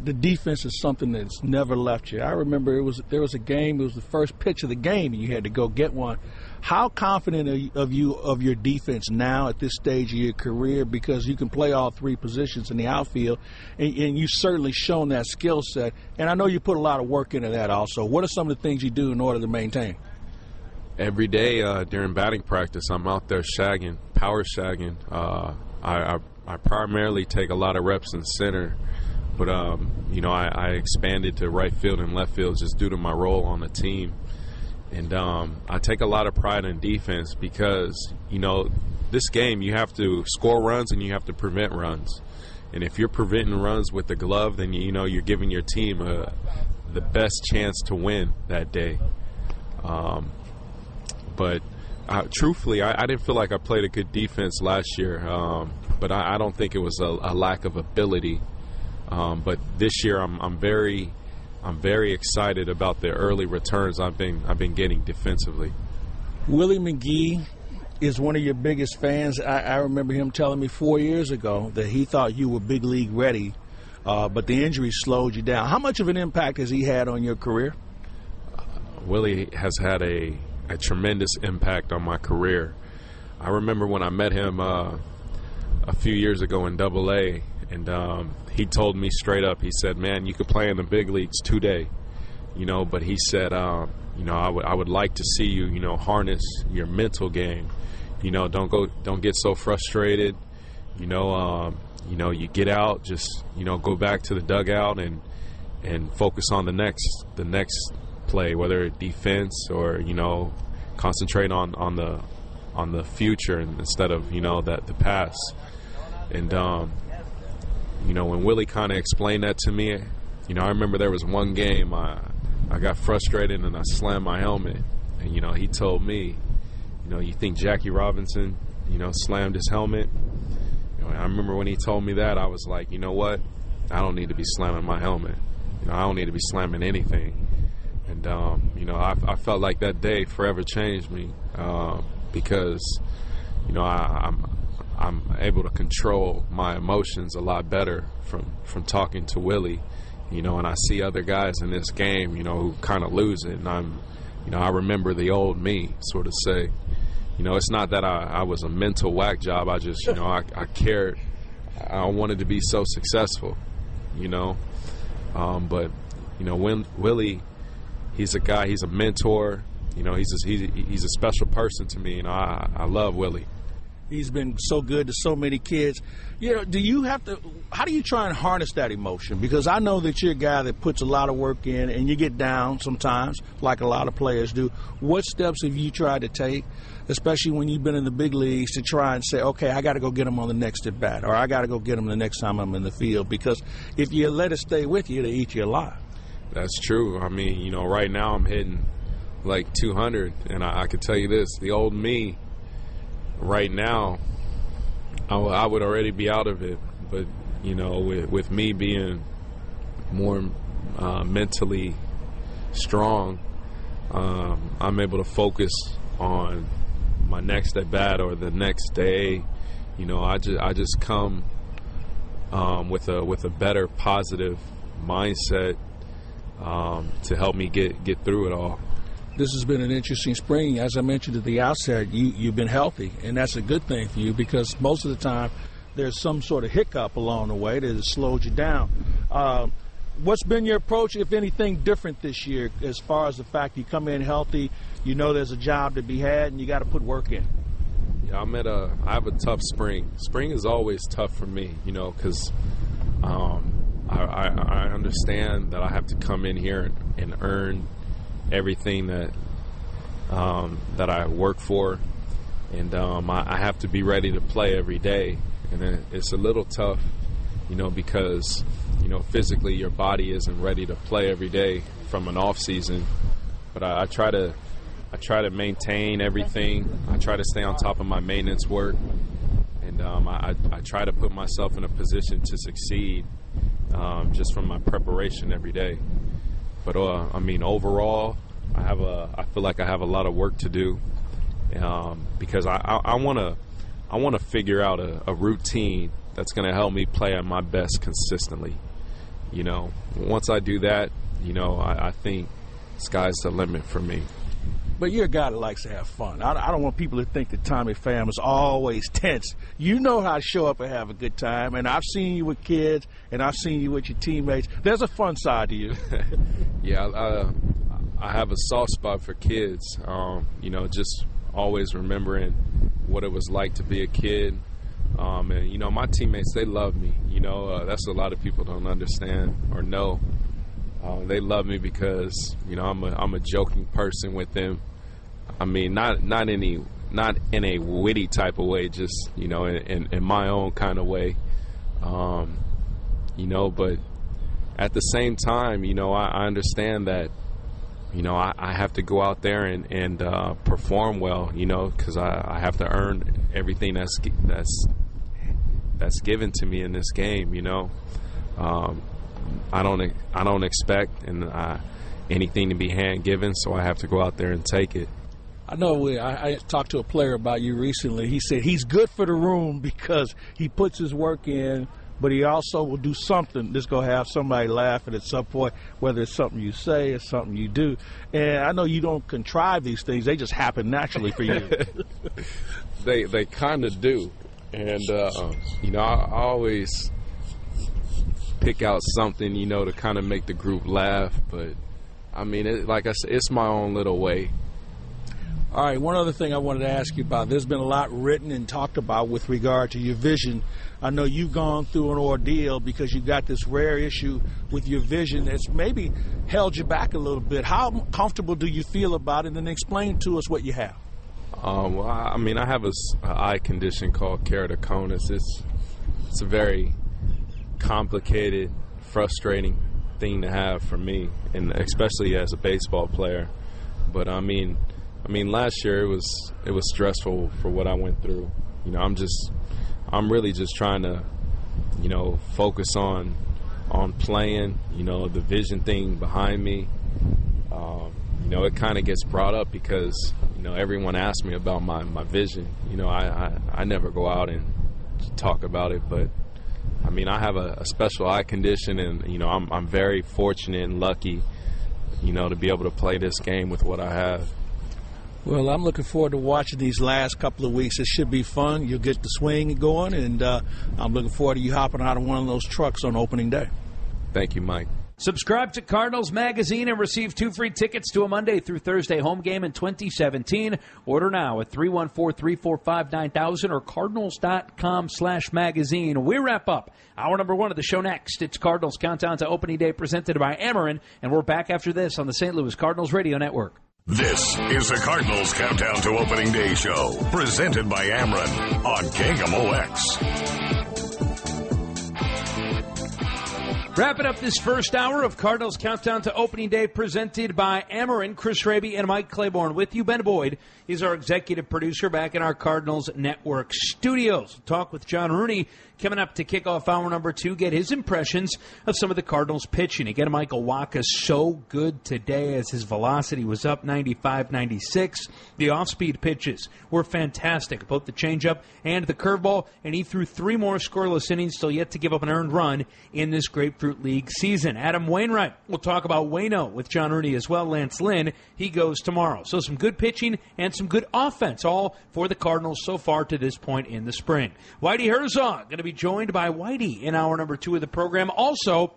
F: the defense is something that's never left you. I remember it was there was a game. It was the first pitch of the game, and you had to go get one. How confident of you of your defense now at this stage of your career? Because you can play all three positions in the outfield, and, and you've certainly shown that skill set. And I know you put a lot of work into that. Also, what are some of the things you do in order to maintain?
K: Every day uh, during batting practice, I'm out there shagging, power shagging. Uh, I, I, I primarily take a lot of reps in center but um, you know, I, I, expanded to right field and left field just due to my role on the team. And um, I take a lot of pride in defense because you know this game you have to score runs and you have to prevent runs. And if you're preventing runs with the glove, then you know you're giving your team a, the best chance to win that day. Um, but uh, truthfully, I, I, didn't feel like I played a good defense last year. Um, but I, I, don't think it was a, a lack of ability. Um, but this year, I'm, I'm very, I'm very excited about the early returns I've been I've been getting defensively.
F: Willie McGee is one of your biggest fans. I, I remember him telling me four years ago that he thought you were big league ready, uh, but the injury slowed you down. How much of an impact has he had on your career?
K: Uh, Willie has had a, a tremendous impact on my career. I remember when I met him uh, a few years ago in Double A, and um, he told me straight up. He said, "Man, you could play in the big leagues today, you know." But he said, um, "You know, I would I would like to see you, you know, harness your mental game. You know, don't go, don't get so frustrated. You know, um, you know, you get out, just you know, go back to the dugout and and focus on the next the next play, whether defense or you know, concentrate on on the on the future instead of you know that the past." And um, you know, when Willie kind of explained that to me, you know, I remember there was one game I I got frustrated and I slammed my helmet, and you know, he told me, you know, you think Jackie Robinson, you know, slammed his helmet. You know, I remember when he told me that, I was like, you know what, I don't need to be slamming my helmet. You know, I don't need to be slamming anything. And um, you know, I, I, felt like that day forever changed me uh, because, you know, I, I'm I'm able to control my emotions a lot better from from talking to Willie. You know, and I see other guys in this game, you know, who kind of lose it, and I'm, you know, I remember the old me, sort of say, you know, it's not that I, I was a mental whack job. I just, you know, I, I cared. I wanted to be so successful, you know. Um, but, you know, when Willie, he's a guy. He's a mentor. You know, he's a, he's, he's a special person to me. You know, I, I love Willie.
F: He's been so good to so many kids. You know, do you have to? How do you try and harness that emotion? Because I know that you're a guy that puts a lot of work in, and you get down sometimes, like a lot of players do. What steps have you tried to take, especially when you've been in the big leagues, to try and say, okay, I got to go get him on the next at bat, or I got to go get him the next time I'm in the field? Because if you let it stay with you, it'll eat you alive.
K: That's true. I mean, you know, right now I'm hitting like 200, and I, I can tell you this: the old me right now, I, would already be out of it. But you know, with with me being more uh, mentally strong, um, I'm able to focus on my next at bat or the next day. You know, I just I just come um, with a with a better positive mindset um, to help me get get through it all
F: this has been an interesting spring. As I mentioned at the outset, you, you've been healthy, and that's a good thing for you because most of the time there's some sort of hiccup along the way that has slowed you down. Uh, what's been your approach, if anything, different this year as far as the fact you come in healthy, you know there's a job to be had, and you got to put work in?
K: Yeah, I'm at a. I have a tough spring. Spring is always tough for me, you know, because um, I, I, I, understand that I have to come in here and, and earn everything that um, that I work for, and um, I, I, have to be ready to play every day. And it, it's a little tough, you know, because you know physically your body isn't ready to play every day from an off season. But I, I try to I try to maintain everything. I try to stay on top of my maintenance work, and um, I, I, try to put myself in a position to succeed um, just from my preparation every day. But uh, I mean, overall, I have a. I feel like I have a lot of work to do um, because I want to. I want to figure out a, a, routine that's going to help me play at my best consistently. You know, once I do that, you know, I, I think sky's the limit for me.
F: But you're a guy that likes to have fun. I, I don't want people to think that Tommy Pham is always tense. You know how to show up and have a good time. And I've seen you with kids, and I've seen you with your teammates. There's a fun side to you. *laughs*
K: yeah, I, I have a soft spot for kids. Um, you know, just always remembering what it was like to be a kid. Um, and you know, my teammates they love me. You know, uh, that's a lot of people don't understand or know. Uh, they love me because you know I'm a I'm a joking person with them. I mean, not not any not in a witty type of way, just you know, in, in, in my own kind of way. Um, you know, but at the same time, you know, I, I understand that you know I, I, have to go out there and and uh, perform well. You know, because I, I have to earn everything that's that's that's given to me in this game. You know. Um, I don't I don't expect and uh, anything to be hand given, so I have to go out there and take it.
F: I know we, I, I, talked to a player about you recently. He said he's good for the room because he puts his work in, but he also will do something that's going to have somebody laughing at some point, whether it's something you say or something you do. And I know you don't contrive these things; they just happen naturally for you. *laughs*
K: they they kind of do, and uh, you know I, I always pick out something, you know, to kind of make the group laugh. But I mean, it, like I said, it's my own little way.
F: All right, one other thing I wanted to ask you about. There's been a lot written and talked about with regard to your vision. I know you've gone through an ordeal because you got this rare issue with your vision that's maybe held you back a little bit. How comfortable do you feel about it? And explain to us what you have.
K: Um, well, I mean, I have a, a eye condition called keratoconus. It's it's a very complicated, frustrating thing to have for me, and especially as a baseball player. But I mean, I mean, last year it was it was stressful for what I went through. You know, I'm just, I'm really just trying to, you know, focus on on playing. You know, the vision thing behind me. Um, you know, it kind of gets brought up because you know everyone asks me about my my vision. You know, I I, I never go out and talk about it, but I mean, I have a, a, special eye condition, and you know, I'm I'm very fortunate and lucky, you know, to be able to play this game with what I have.
F: Well, I'm looking forward to watching these last couple of weeks. It should be fun. You'll get the swing going, and uh, I'm looking forward to you hopping out of one of those trucks on opening day.
K: Thank you, Mike.
E: Subscribe to Cardinals Magazine and receive two free tickets to a Monday through Thursday home game in 2017. Order now at 314-345-9000 or cardinals.com slash magazine. We wrap up our number one of the show next. It's Cardinals Countdown to Opening Day presented by Ameren, and we're back after this on the St. Louis Cardinals Radio Network.
C: This is the Cardinals Countdown to Opening Day show, presented by Ameren on KMOX.
E: Wrapping up this first hour of Cardinals Countdown to Opening Day presented by Ameren, Chris Raby, and Mike Claiborne. With you, Ben Boyd is our executive producer back in our Cardinals Network studios. We'll talk with John Rooney coming up to kick off hour number two, get his impressions of some of the Cardinals pitching. Again, Michael Wacha so good today as his velocity was up 95 96. The off speed pitches were fantastic, both the changeup and the curveball, and he threw three more scoreless innings, still yet to give up an earned run in this Grapefruit League season. Adam Wainwright, we'll talk about Waino with John Rooney as well. Lance Lynn, he goes tomorrow. So some good pitching and some good offense, all for the Cardinals so far to this point in the spring. Whitey Herzog going to be joined by Whitey in hour number two of the program. Also,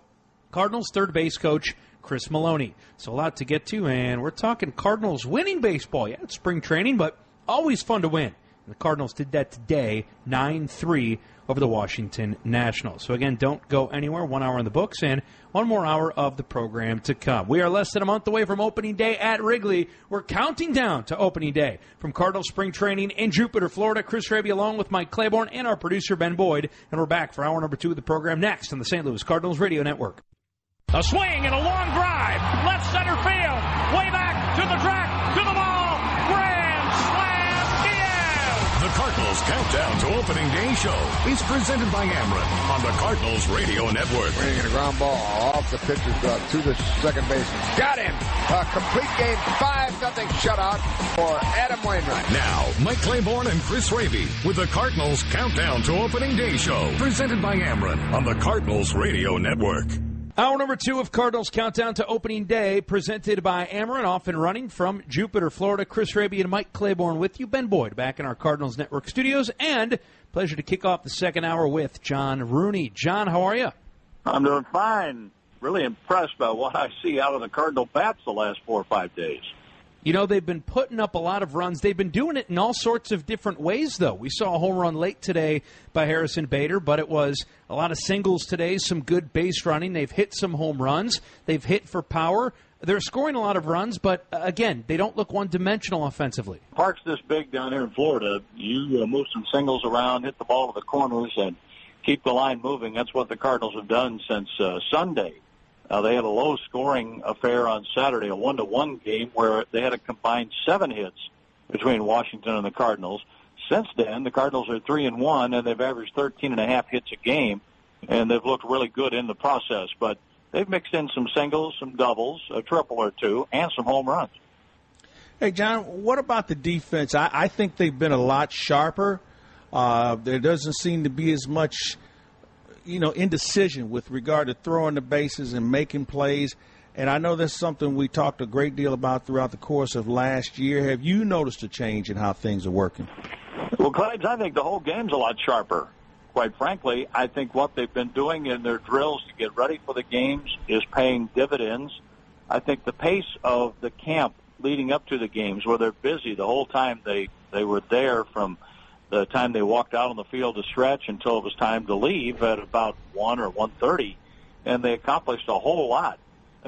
E: Cardinals third base coach Chris Maloney. So a lot to get to, and we're talking Cardinals winning baseball. Yeah, it's spring training, but always fun to win. The Cardinals did that today, 9 3 over the Washington Nationals. So, again, don't go anywhere. One hour in the books and one more hour of the program to come. We are less than a month away from opening day at Wrigley. We're counting down to opening day from Cardinal Spring Training in Jupiter, Florida. Chris Raby along with Mike Claiborne and our producer Ben Boyd. And we're back for hour number two of the program next on the St. Louis Cardinals Radio Network.
B: A swing and a long drive. Left center field. Way back to the track,
C: countdown to Opening Day Show is presented by Ameren on the Cardinals Radio Network.
D: Bringing a ground ball off the pitcher's glove to the second baseman. Got him! A complete game, 5 nothing shutout for Adam Wainwright.
C: Now, Mike Claiborne and Chris Raby with the Cardinals Countdown to Opening Day Show presented by Ameren on the Cardinals Radio Network.
E: Hour number two of Cardinals Countdown to Opening Day, presented by Ameren, off and running from Jupiter, Florida. Chris Raby and Mike Claiborne with you. Ben Boyd back in our Cardinals Network studios, and pleasure to kick off the second hour with John Rooney. John, how are you?
L: I'm doing fine. Really impressed by what I see out of the Cardinal bats the last four or five days.
E: You know, they've been putting up a lot of runs. They've been doing it in all sorts of different ways, though. We saw a home run late today by Harrison Bader, but it was a lot of singles today, some good base running. They've hit some home runs, they've hit for power. They're scoring a lot of runs, but uh, again, they don't look one dimensional offensively.
L: Park's this big down here in Florida. You uh, move some singles around, hit the ball to the corners, and keep the line moving. That's what the Cardinals have done since uh, Sunday. Uh, they had a low scoring affair on Saturday, a one to one game where they had a combined seven hits between Washington and the Cardinals. Since then, the Cardinals are three and one, and they've averaged 13 and a half hits a game, and they've looked really good in the process. But they've mixed in some singles, some doubles, a triple or two, and some home runs.
F: Hey, John, what about the defense? I, I think they've been a lot sharper. Uh, there doesn't seem to be as much you know, indecision with regard to throwing the bases and making plays. And I know that's something we talked a great deal about throughout the course of last year. Have you noticed a change in how things are working?
L: Well, Claibs, I think the whole game's a lot sharper. Quite frankly, I think what they've been doing in their drills to get ready for the games is paying dividends. I think the pace of the camp leading up to the games, where they're busy the whole time they they were there from – the time they walked out on the field to stretch until it was time to leave at about one or one thirty, and they accomplished a whole lot.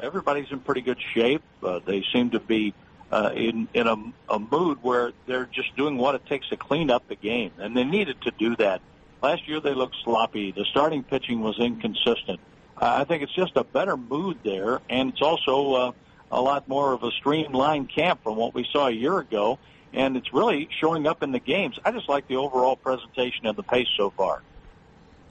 L: Everybody's in pretty good shape. Uh, they seem to be uh, in in a, a mood where they're just doing what it takes to clean up the game, and they needed to do that. Last year they looked sloppy. The starting pitching was inconsistent. I think it's just a better mood there, and it's also uh, a lot more of a streamlined camp from what we saw a year ago and it's really showing up in the games. I just like the overall presentation and the pace so far.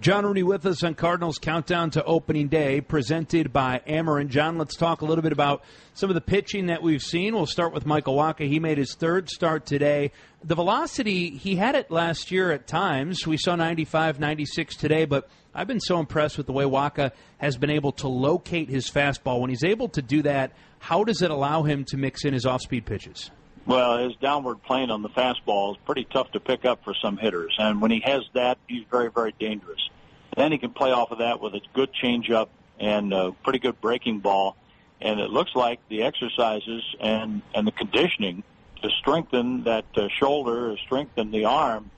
E: John Rooney with us on Cardinals Countdown to Opening Day, presented by Ameren. John, let's talk a little bit about some of the pitching that we've seen. We'll start with Michael Wacha. He made his third start today. The velocity, he had it last year at times. We saw 95, 96 today, but I've been so impressed with the way Wacha has been able to locate his fastball. When he's able to do that, how does it allow him to mix in his off speed pitches?
L: Well, his downward plane on the fastball is pretty tough to pick up for some hitters, and when he has that, he's very, very dangerous. Then he can play off of that with a good changeup and a pretty good breaking ball, and it looks like the exercises and and the conditioning to strengthen that uh, shoulder, strengthen the arm,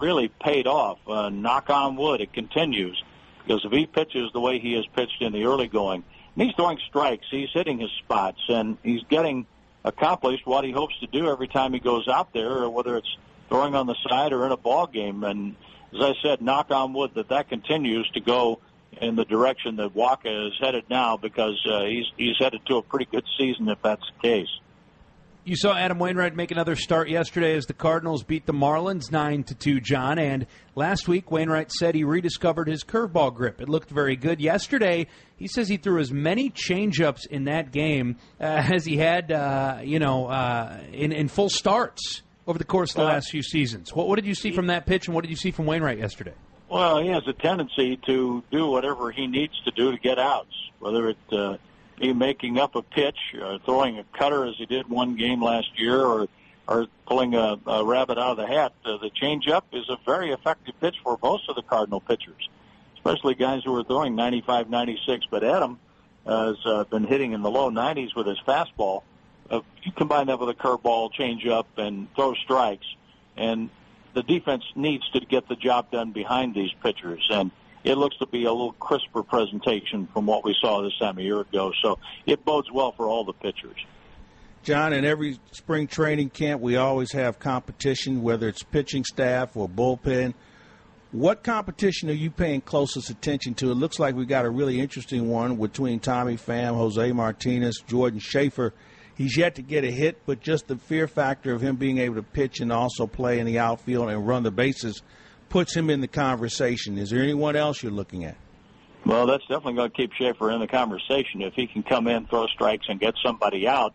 L: really paid off. Uh, knock on wood, it continues because if he pitches the way he has pitched in the early going, and he's throwing strikes, he's hitting his spots, and he's getting accomplished what he hopes to do every time he goes out there, whether it's throwing on the side or in a ball game. And as I said, knock on wood that that continues to go in the direction that Wacha is headed now, because uh, he's he's headed to a pretty good season if that's the case.
E: You saw Adam Wainwright make another start yesterday as the Cardinals beat the Marlins nine to two. John and last week Wainwright said he rediscovered his curveball grip. It looked very good yesterday. He says he threw as many changeups in that game uh, *laughs* as he had, uh, you know, uh, in in full starts over the course of the last few seasons. What, what did you see from that pitch, and what did you see from Wainwright yesterday?
L: Well, he has a tendency to do whatever he needs to do to get outs, whether it uh, be making up a pitch, or throwing a cutter as he did one game last year, or or pulling a, a rabbit out of the hat. Uh, the changeup is a very effective pitch for most of the Cardinal pitchers, especially guys who are throwing 95, 96. But Adam uh, has uh, been hitting in the low 90s with his fastball. Uh, you combine that with a curveball, changeup, and throw strikes, and the defense needs to get the job done behind these pitchers. And it looks to be a little crisper presentation from what we saw this time a year ago. So it bodes well for all the pitchers.
F: John, in every spring training camp, we always have competition, whether it's pitching staff or bullpen. What competition are you paying closest attention to? It looks like we got a really interesting one between Tommy Pham, Jose Martinez, Jordan Schafer. He's yet to get a hit, but just the fear factor of him being able to pitch and also play in the outfield and run the bases puts him in the conversation. Is there anyone else you're looking at?
L: Well, that's definitely going to keep Schafer in the conversation. If he can come in, throw strikes, and get somebody out,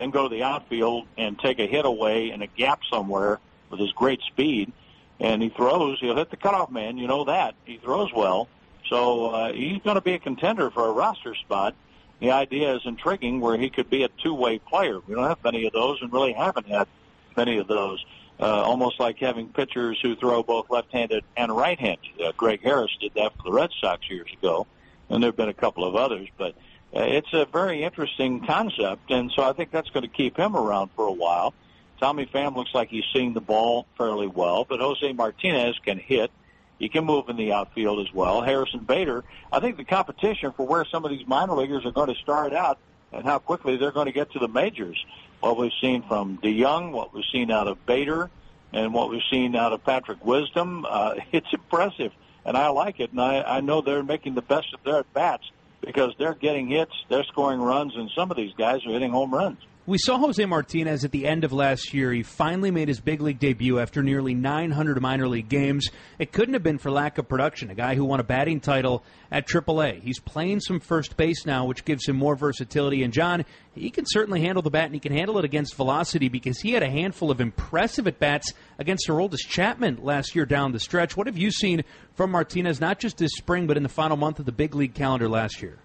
L: then go to the outfield and take a hit away in a gap somewhere with his great speed, and he throws, he'll hit the cutoff man. You know that. He throws well. So uh, he's going to be a contender for a roster spot. The idea is intriguing where he could be a two-way player. We don't have many of those and really haven't had many of those. Uh, almost like having pitchers who throw both left-handed and right-handed. Uh, Greg Harris did that for the Red Sox years ago, and there have been a couple of others. But uh, it's a very interesting concept, and so I think that's going to keep him around for a while. Tommy Pham looks like he's seeing the ball fairly well, but Jose Martinez can hit. He can move in the outfield as well. Harrison Bader, I think the competition for where some of these minor leaguers are going to start out and how quickly they're going to get to the majors. What we've seen from DeJong, what we've seen out of Bader, and what we've seen out of Patrick Wisdom, uh, *laughs* it's impressive, and I like it. And I, I know they're making the best of their at bats because they're getting hits, they're scoring runs, and some of these guys are hitting home runs.
E: We saw Jose Martinez at the end of last year. He finally made his big league debut after nearly 900 minor league games. It couldn't have been for lack of production. A guy who won a batting title at AAA. He's playing some first base now, which gives him more versatility. And John, he can certainly handle the bat, and he can handle it against velocity because he had a handful of impressive at bats against Aroldis Chapman last year down the stretch. What have you seen from Martinez, not just this spring, but in the final month of the big league calendar last year?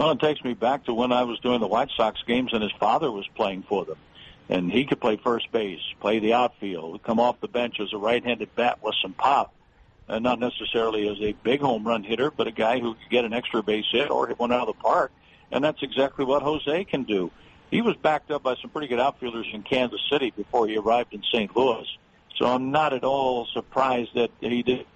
L: Well, it takes me back to when I was doing the White Sox games and his father was playing for them. And he could play first base, play the outfield, come off the bench as a right-handed bat with some pop. And not necessarily as a big home run hitter, but a guy who could get an extra base hit or hit one out of the park. And that's exactly what Jose can do. He was backed up by some pretty good outfielders in Kansas City before he arrived in St. Louis. So I'm not at all surprised that he did.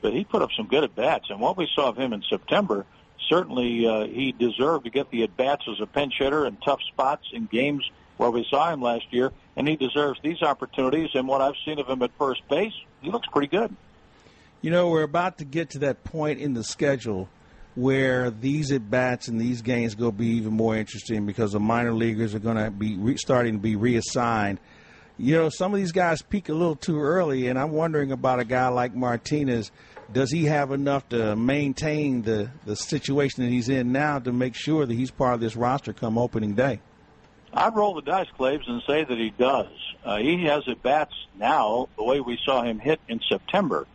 L: But he put up some good at bats. And what we saw of him in September – certainly uh, he deserved to get the at bats as a pinch hitter in tough spots in games where we saw him last year, and he deserves these opportunities. And what I've seen of him at first base, he looks pretty good.
F: You know, we're about to get to that point in the schedule where these at bats and these games go be even more interesting because the minor leaguers are going to be re- starting to be reassigned. You know, some of these guys peak a little too early, and I'm wondering about a guy like Martinez does he have enough to maintain the, the situation that he's in now to make sure that he's part of this roster come opening day?
L: I'd roll the dice, Claibs, and say that he does. Uh, he has at bats now the way we saw him hit in September.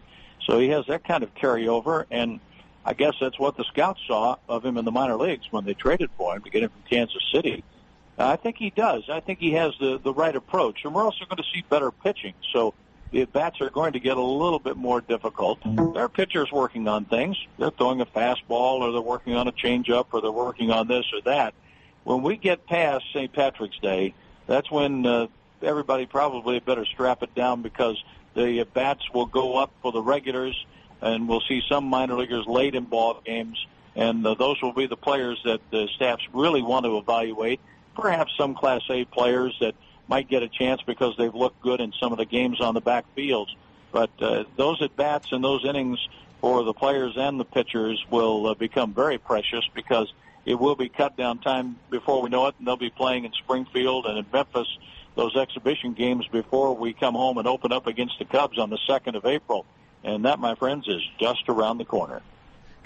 L: So he has that kind of carryover, and I guess that's what the scouts saw of him in the minor leagues when they traded for him to get him from Kansas City. Uh, I think he does. I think he has the, the right approach, and we're also going to see better pitching. So the at bats are going to get a little bit more difficult. There are pitchers working on things. They're throwing a fastball, or they're working on a changeup, or they're working on this or that. When we get past St. Patrick's Day, that's when uh, everybody probably better strap it down because the at bats will go up for the regulars, and we'll see some minor leaguers late in ball games, and uh, those will be the players that the staffs really want to evaluate. Perhaps some Class A players that might get a chance because they've looked good in some of the games on the back fields. But uh, those at bats and those innings for the players and the pitchers will uh, become very precious because it will be cut down time before we know it, and they'll be playing in Springfield and in Memphis those exhibition games before we come home and open up against the Cubs on the 2nd of April. And that, my friends, is just around the corner.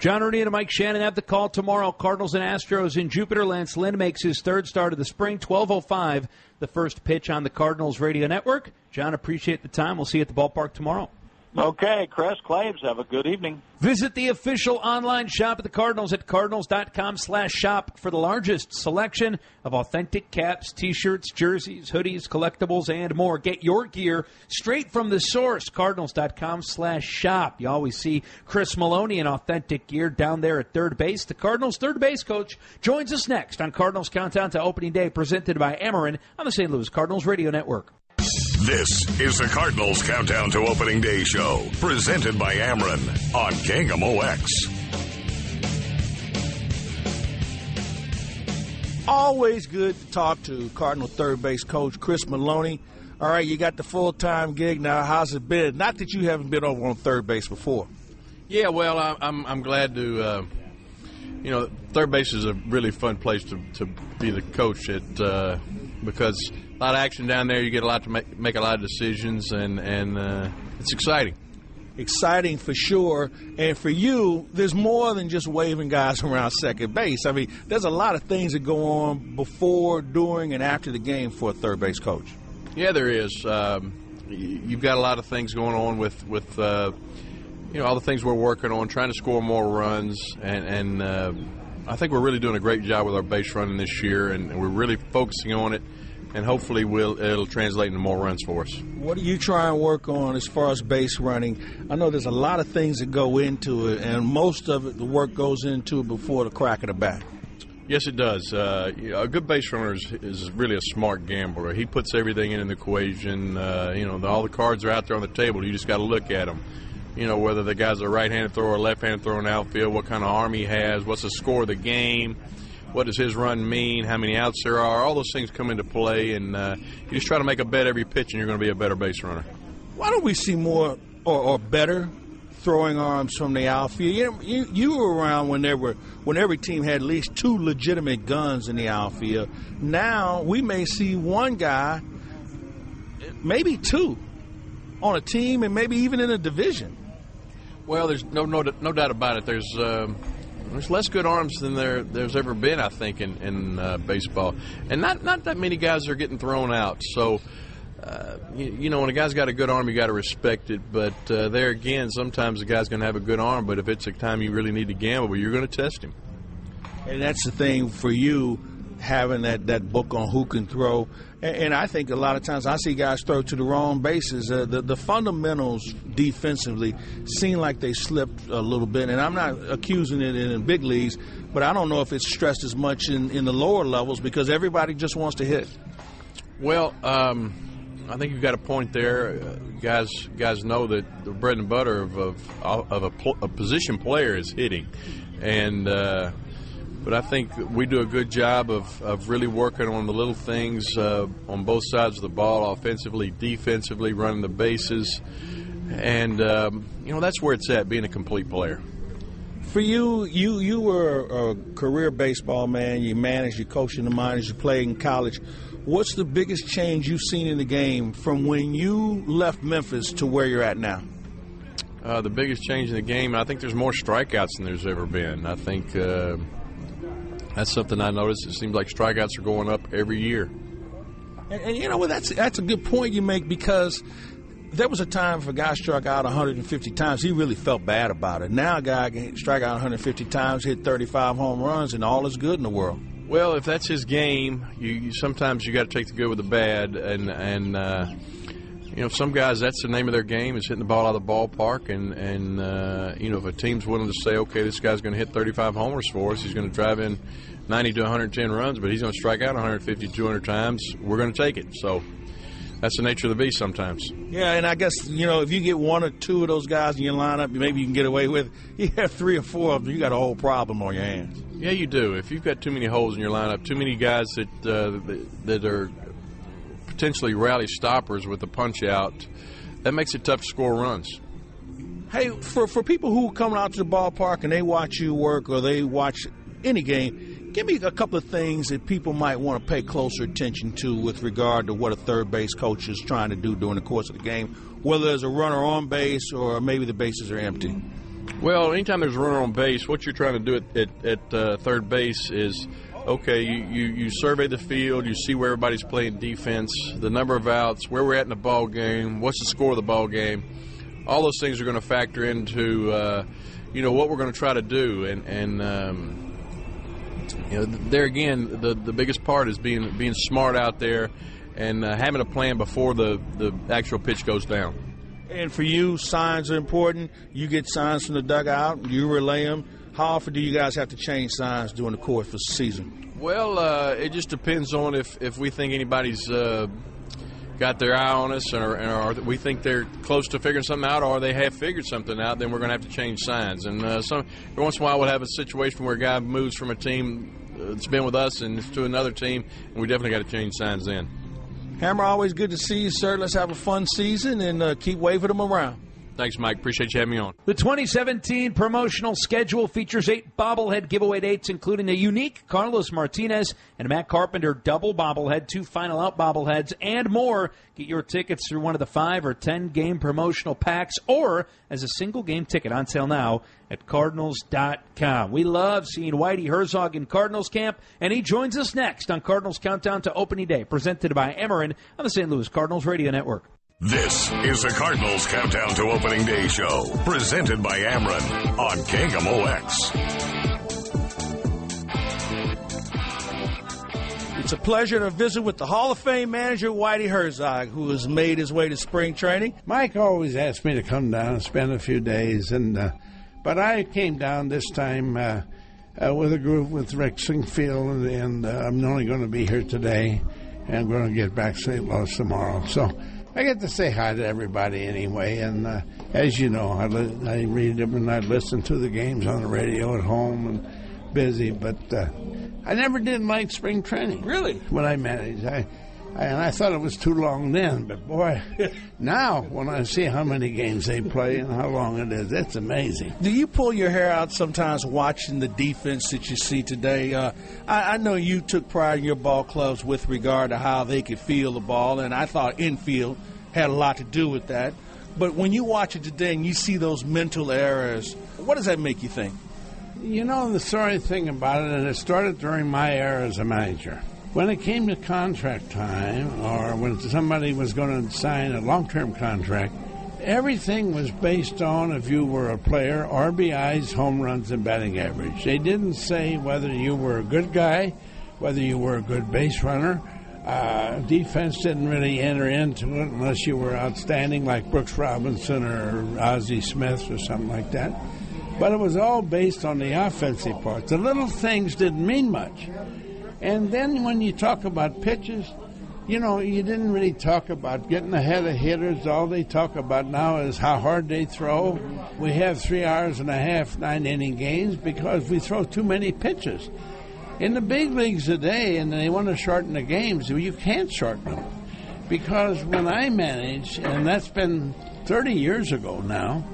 E: John Rooney and Mike Shannon have the call tomorrow. Cardinals and Astros in Jupiter. Lance Lynn makes his third start of the spring. 12.05, the first pitch on the Cardinals radio network. John, appreciate the time. We'll see you at the ballpark tomorrow.
L: Okay, Chris Claibs, have a good evening.
E: Visit the official online shop of the Cardinals at cardinals.com slash shop for the largest selection of authentic caps, t-shirts, jerseys, hoodies, collectibles, and more. Get your gear straight from the source, cardinals.com slash shop. You always see Chris Maloney in authentic gear down there at third base. The Cardinals third base coach joins us next on Cardinals Countdown to Opening Day presented by Ameren on the St. Louis Cardinals Radio Network.
C: This is the Cardinals Countdown to Opening Day show, presented by Ameren on KMOX.
F: Always good to talk to Cardinal third base coach Chris Maloney. All right, you got the full time gig now. How's it been? Not that you haven't been over on third base before.
H: Yeah, well, I'm I'm glad to. Uh, you know, third base is a really fun place to, to be the coach at uh, because a lot of action down there. You get a lot to make, make a lot of decisions, and and uh, it's exciting.
F: exciting for sure. And for you, there's more than just waving guys *laughs* around second base. I mean, there's a lot of things that go on before, during, and after the game for a third base coach.
H: Yeah, there is. Um, you've got a lot of things going on with with uh, you know all the things we're working on, trying to score more runs, and, and uh, I think we're really doing a great job with our base running this year, and, and we're really focusing on it. And hopefully, we'll, it'll translate into more runs for us.
F: What are you trying to work on as far as base running? I know there's a lot of things that go into it, and most of it, the work goes into it before the crack of the bat.
H: Yes, it does. Uh, a good base runner is, is, really a smart gambler. He puts everything in, in the equation. Uh, you know, the, all the cards are out there on the table. You just got to look at them. You know, whether the guy's a right-handed thrower or left-handed thrower in outfield, what kind of arm he has, what's the score of the game, what does his run mean, how many outs there are. All those things come into play, and uh, you just try to make a bet every pitch, and you're going to be a better base runner.
F: Why don't we see more or, or better throwing arms from the outfield. You, you, you were around when there were when every team had at least two legitimate guns in the outfield. Now we may see one guy, maybe two, on a team, and maybe even in a division.
H: Well, there's no no, no doubt about it. There's um, there's less good arms than there there's ever been, I think, in in uh, baseball, and not not that many guys are getting thrown out. So uh, you, you, know, when a guy's got a good arm, you got to respect it. But uh, there again, sometimes a guy's going to have a good arm, but if it's a time you really need to gamble, you're going to test him.
F: And that's the thing for you, having that, that book on who can throw. And, and I think a lot of times I see guys throw to the wrong bases. Uh, the, the fundamentals defensively seem like they slipped a little bit. And I'm not accusing it in, in big leagues, but I don't know if it's stressed as much in, in the lower levels because everybody just wants to hit.
H: Well, um, I think you've got a point there. Uh, guys, guys know that the bread and butter of of, of a, pl- a, position player is hitting, and uh, but I think we do a good job of, of really working on the little things uh, on both sides of the ball, offensively, defensively, running the bases, and um, you know that's where it's at, being a complete player.
F: For you, you you were a career baseball man. You managed, you coached in the minors, you played in college What's the biggest change you've seen in the game from when you left Memphis to where you're at now?
H: Uh, the biggest change in the game, I think there's more strikeouts than there's ever been. I think uh, that's something I noticed. It seems like strikeouts are going up every year.
F: And, and you know what? That's that's a good point you make because there was a time if a guy struck out 150 times, he really felt bad about it. Now a guy can strike out 150 times, hit 35 home runs, and all is good in the world.
H: Well, if that's his game, you, you sometimes you got to take the good with the bad, and and uh, you know some guys that's the name of their game is hitting the ball out of the ballpark, and and uh, you know if a team's willing to say, okay, this guy's going to hit 35 homers for us, he's going to drive in 90 to 110 runs, but he's going to strike out 150, 200 times, we're going to take it. So that's the nature of the beast sometimes.
F: Yeah, and I guess you know if you get one or two of those guys in your lineup, maybe you can get away with. *laughs* You have three or four of them, you got a whole problem on your hands.
H: Yeah, you do. If you've got too many holes in your lineup, too many guys that uh, that are potentially rally stoppers with the punch out, that makes it tough to score runs.
F: Hey, for for people who are coming out to the ballpark and they watch you work or they watch any game, Give me a couple of things that people might want to pay closer attention to with regard to what a third base coach is trying to do during the course of the game, whether there's a runner on base or maybe the bases are empty.
H: Well, anytime there's a runner on base, what you're trying to do at, at, at uh, third base is okay, you, you, you, survey the field, you see where everybody's playing defense, the number of outs, where we're at in the ball game, what's the score of the ball game. All those things are going to factor into, uh, you know, what we're going to try to do. And, and um, you know, there again, the the biggest part is being being smart out there and uh, having a plan before the the actual pitch goes down.
F: And for you, signs are important. You get signs from the dugout, you relay them. How often do you guys have to change signs during the course of the season?
H: Well, uh, it just depends on if, if we think anybody's uh, got their eye on us or, or, we think they're close to figuring something out or they have figured something out, then we're going to have to change signs. And uh, some, every once in a while, we'll have a situation where a guy moves from a team that's been with us and to another team, and we definitely got to change signs then.
F: Hammer, always good to see you, sir. Let's have a fun season and uh, keep waving them around.
H: Thanks, Mike. Appreciate you having me on.
E: The 2017 promotional schedule features eight bobblehead giveaway dates, including a unique Carlos Martinez and Matt Carpenter double bobblehead, two final out bobbleheads, and more. Get your tickets through one of the five or ten game promotional packs or as a single game ticket on sale now at Cardinals.com. We love seeing Whitey Herzog in Cardinals camp, and he joins us next on Cardinals Countdown to Opening Day, presented by Ameren on the St. Louis Cardinals Radio Network.
C: This is the Cardinals Countdown to Opening Day show, presented by Ameren on KMOX.
F: It's a pleasure to visit with the Hall of Fame manager, Whitey Herzog, who has made his way to spring training.
M: Mike always asked me to come down and spend a few days, and uh, but I came down this time uh, uh, with a group with Rick Singfield, and, and uh, I'm only going to be here today, and I'm going to get back to St. Louis tomorrow. So I get to say hi to everybody anyway, and uh, as you know, I, li- I read them and I listen to the games on the radio at home and busy, but uh, I never did like spring training.
F: Really?
M: When I managed, I, I and I thought it was too long then, but boy, *laughs* now when I see how many games they play and how long it is, it's amazing.
F: Do you pull your hair out sometimes watching the defense that you see today? Uh, I, I know you took pride in your ball clubs with regard to how they could feel the ball, and I thought infield had a lot to do with that. But when you watch it today and you see those mental errors, what does that make you think?
M: You know, the sorry thing about it, and it started during my era as a manager. When it came to contract time, or when somebody was going to sign a long term contract, everything was based on if you were a player, RBIs, home runs, and batting average. They didn't say whether you were a good guy, whether you were a good base runner. Uh, defense didn't really enter into it unless you were outstanding, like Brooks Robinson or Ozzie Smith or something like that. But it was all based on the offensive part. The little things didn't mean much. And then when you talk about pitches, you know, you didn't really talk about getting ahead of hitters. All they talk about now is how hard they throw. We have three hours and a half, nine inning games because we throw too many pitches. In the big leagues today, and they want to shorten the games, you can't shorten them. Because when I managed, and that's been 30 years ago now,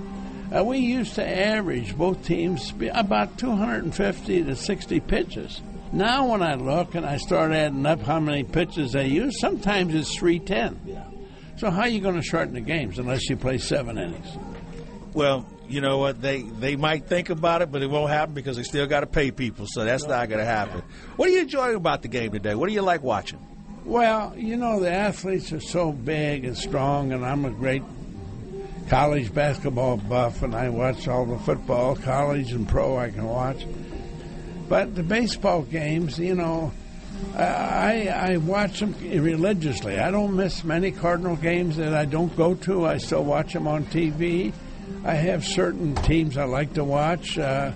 M: uh, we used to average both teams about 250 to 60 pitches. Now, when I look and I start adding up how many pitches they use, sometimes it's 310. Yeah. So, how are you going to shorten the games unless you play seven innings?
F: Well, you know what? They they might think about it, but it won't happen because they still got to pay people. So that's not going to happen. What do you enjoy about the game today? What do you like watching?
M: Well, you know the athletes are so big and strong, and I'm a great college basketball buff, and I watch all the football, college and pro. I can watch, but the baseball games, you know, I I watch them religiously. I don't miss many Cardinal games that I don't go to. I still watch them on TV. I have certain teams I like to watch. Uh,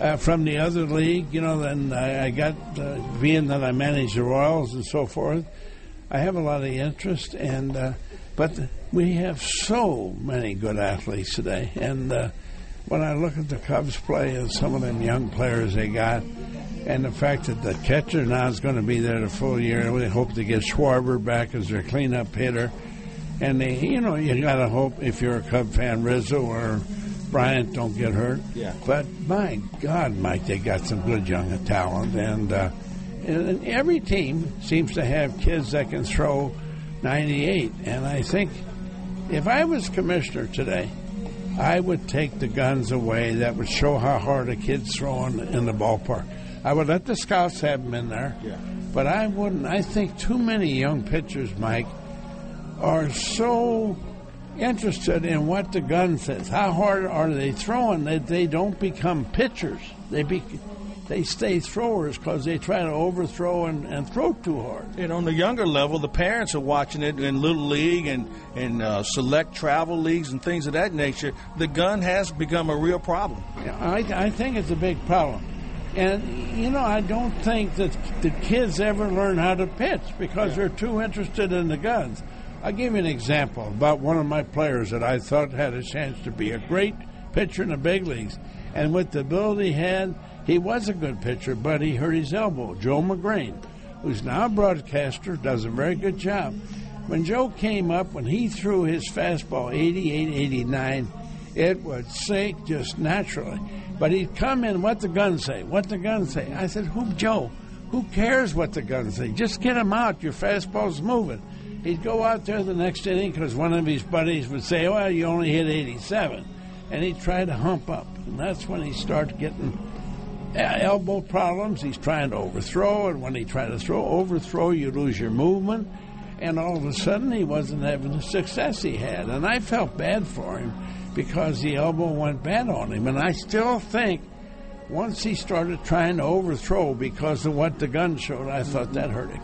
M: uh, from the other league, you know, then I, I got, uh, being that I manage the Royals and so forth, I have a lot of interest, and uh, but we have so many good athletes today. And uh, when I look at the Cubs play and some of them young players they got, and the fact that the catcher now is going to be there the full year, we hope to get Schwarber back as their cleanup hitter. And they, you know, you got to hope if you're a Cub fan, Rizzo or Bryant don't get hurt.
F: Yeah.
M: But my God, Mike, they got some good young talent, and, uh, and every team seems to have kids that can throw 98. And I think if I was commissioner today, I would take the guns away. That would show how hard a kid's throwing in the ballpark. I would let the scouts have them in there.
F: Yeah.
M: But I wouldn't. I think too many young pitchers, Mike, are so interested in what the gun says. How hard are they throwing that they don't become pitchers? They be, they stay throwers because they try to overthrow and, and throw too hard.
F: And on the younger level, the parents are watching it in little league and and uh, select travel leagues and things of that nature. The gun has become a real problem.
M: Yeah, I, I think it's a big problem. And, you know, I don't think that the kids ever learn how to pitch because yeah. they're too interested in the guns. I'll give you an example about one of my players that I thought had a chance to be a great pitcher in the big leagues. And with the ability he had, he was a good pitcher, but he hurt his elbow. Joe Magrane, who's now a broadcaster, does a very good job. When Joe came up, when he threw his fastball 88 89, it would sink just naturally. But he'd come in, what the gun say? What the gun say? I said, Who, Joe? Who cares what the gun say? Just get him out. Your fastball's moving. He'd go out there the next inning because one of his buddies would say, Well, you only hit 87. And he'd try to hump up. And that's when he started getting elbow problems. He's trying to overthrow, and when he tried to throw, overthrow, you lose your movement. And all of a sudden, he wasn't having the success he had. And I felt bad for him because the elbow went bad on him. And I still think once he started trying to overthrow because of what the gun showed, I thought that hurt him.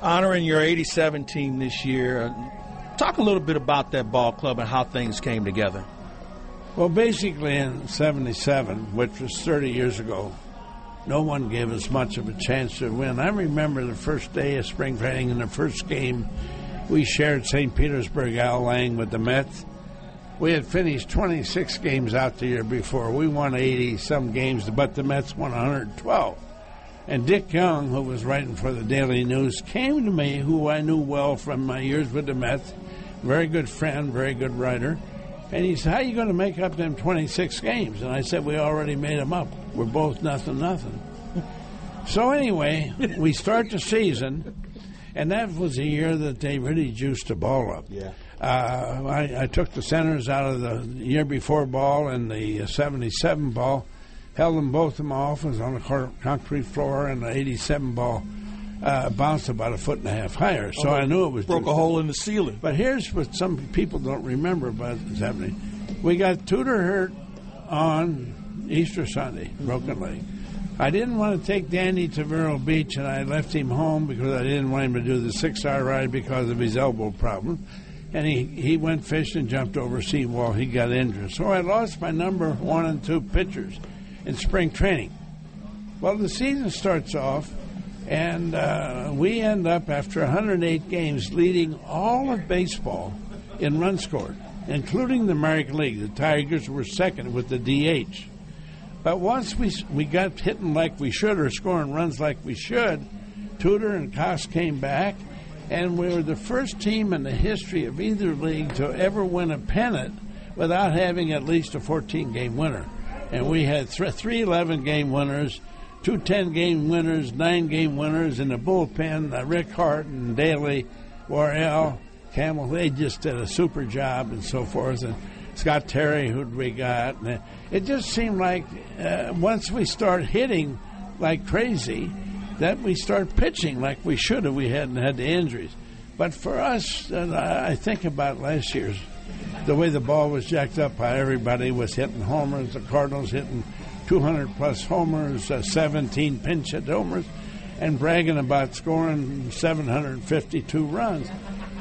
F: Honoring your 87 team this year, uh, talk a little bit about that ball club and how things came together.
M: Well, basically in 77, which was 30 years ago, no one gave us much of a chance to win. I remember the first day of spring training in the first game, we shared St. Petersburg Al Lang with the Mets. We had finished 26 games out the year before. We won 80 some games, but the Mets won 112. And Dick Young, who was writing for the Daily News, came to me, who I knew well from my years with the Mets, very good friend, very good writer. And he said, How are you going to make up them 26 games? And I said, We already made them up. We're both nothing, nothing. so, anyway, we start the season, and that was the year that they really juiced the ball up.
F: Yeah.
M: Uh, I, I took the centers out of the year before ball and the 77 ball, held them both of them off, was on the concrete floor, and the 87 ball uh, bounced about a foot and a half higher. So
F: Oh,
M: I knew it was
F: broke a hole in the ceiling.
M: But here's what some people don't remember about what's happening. We got Tudor hurt on Easter Sunday, broken leg. I didn't want to take Danny to Vero Beach, and I left him home because I didn't want him to do the six-hour ride because of his elbow problem. And he, he went fishing and jumped over a seawall. He got injured. So I lost my number one and two pitchers in spring training. Well, the season starts off, and uh, we end up after 108 games leading all of baseball in runs scored, including the American League. The Tigers were second with the DH. But once we we got hitting like we should or scoring runs like we should, Tudor and Cox came back, and we were the first team in the history of either league to ever win a pennant without having at least a 14 game winner. And we had th- three 11 game winners, two 10 game winners, nine game winners in the bullpen. Uh, Rick Hart and Dayley, Worrell, Camel, they just did a super job and so forth. And Scott Terry, who we got. And it just seemed like uh, once we start hitting like crazy, that we start pitching like we should if we hadn't had the injuries. But for us, and I I think about last year's, the way the ball was jacked up, how everybody was hitting homers, the Cardinals hitting 200 plus homers, uh, 17 pinch hit homers, and bragging about scoring 752 runs.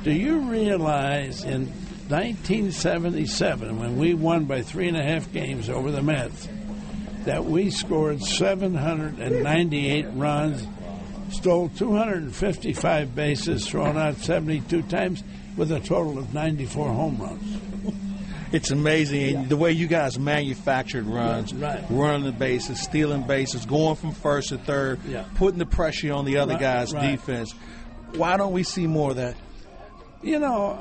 M: Do you realize in 1977, when we won by three and a half games over the Mets, that we scored 798 runs, stole 255 bases, thrown out 72 times, with a total of 94 home runs.
F: It's amazing and the way you guys manufactured runs,
M: Right.
F: running the bases, stealing bases, going from first to third,
M: Yeah.
F: putting the pressure on the other
M: Right,
F: guy's
M: right.
F: defense. Why don't we see more of that?
M: You know,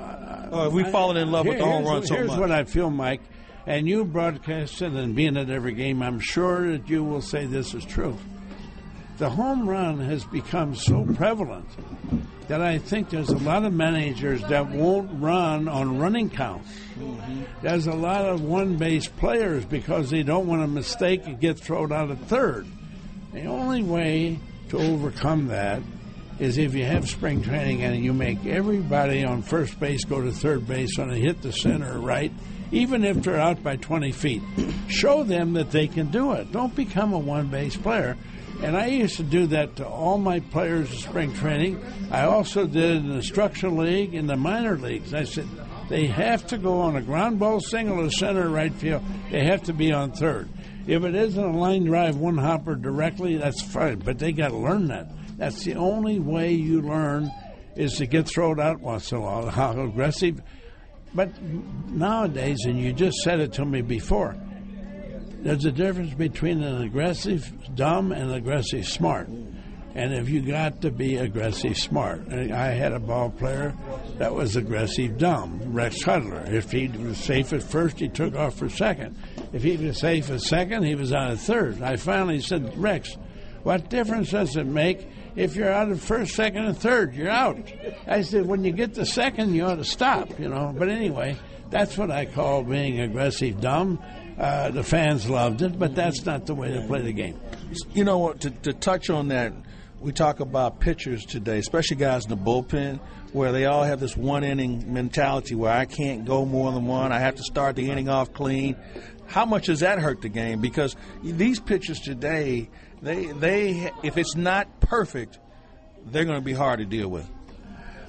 F: have we
M: I-
F: fallen in love with the home run so
M: Here's
F: much?
M: what I feel, Mike, and you broadcasting and being at every game, I'm sure that you will say this is true. The home run has become so prevalent that I think there's a lot of managers that won't run on running counts. There's a lot of one base players because they don't want a mistake and get thrown out at third. The only way to overcome that is if you have spring training and you make everybody on first base go to third base and hit the center right, even if they're out by 20 feet. Show them that they can do it. Don't become a one base player. And I used to do that to all my players in spring training. I also did it in the structural league, in the minor leagues. I said, they have to go on a ground ball single to center right field. They have to be on third. If it isn't a line drive one hopper directly, that's fine. But they got to learn that. That's the only way you learn is to get thrown out once in a while. How aggressive. But nowadays, and you just said it to me before, there's a difference between an aggressive dumb and an aggressive smart. And if you got to be aggressive smart, I had a ball player That was aggressive dumb. Rex Hudler. If he was safe at first, he took off for second. If he was safe at second, he was on at third. I finally said, Rex, what difference does it make if you're out of first, second, and third? You're out. I said, when you get to second, you ought to stop, you know. But anyway, that's what I call being aggressive dumb. Uh, the fans loved it, but that's not the way to play the game.
F: You know what? To, to touch on that, we talk about pitchers today, especially guys in the bullpen, where they all have this one inning mentality where I can't go more than one. I have to start the inning off clean. How much does that hurt the game? Because these pitchers today, they they if it's not perfect, they're going to be hard to deal with.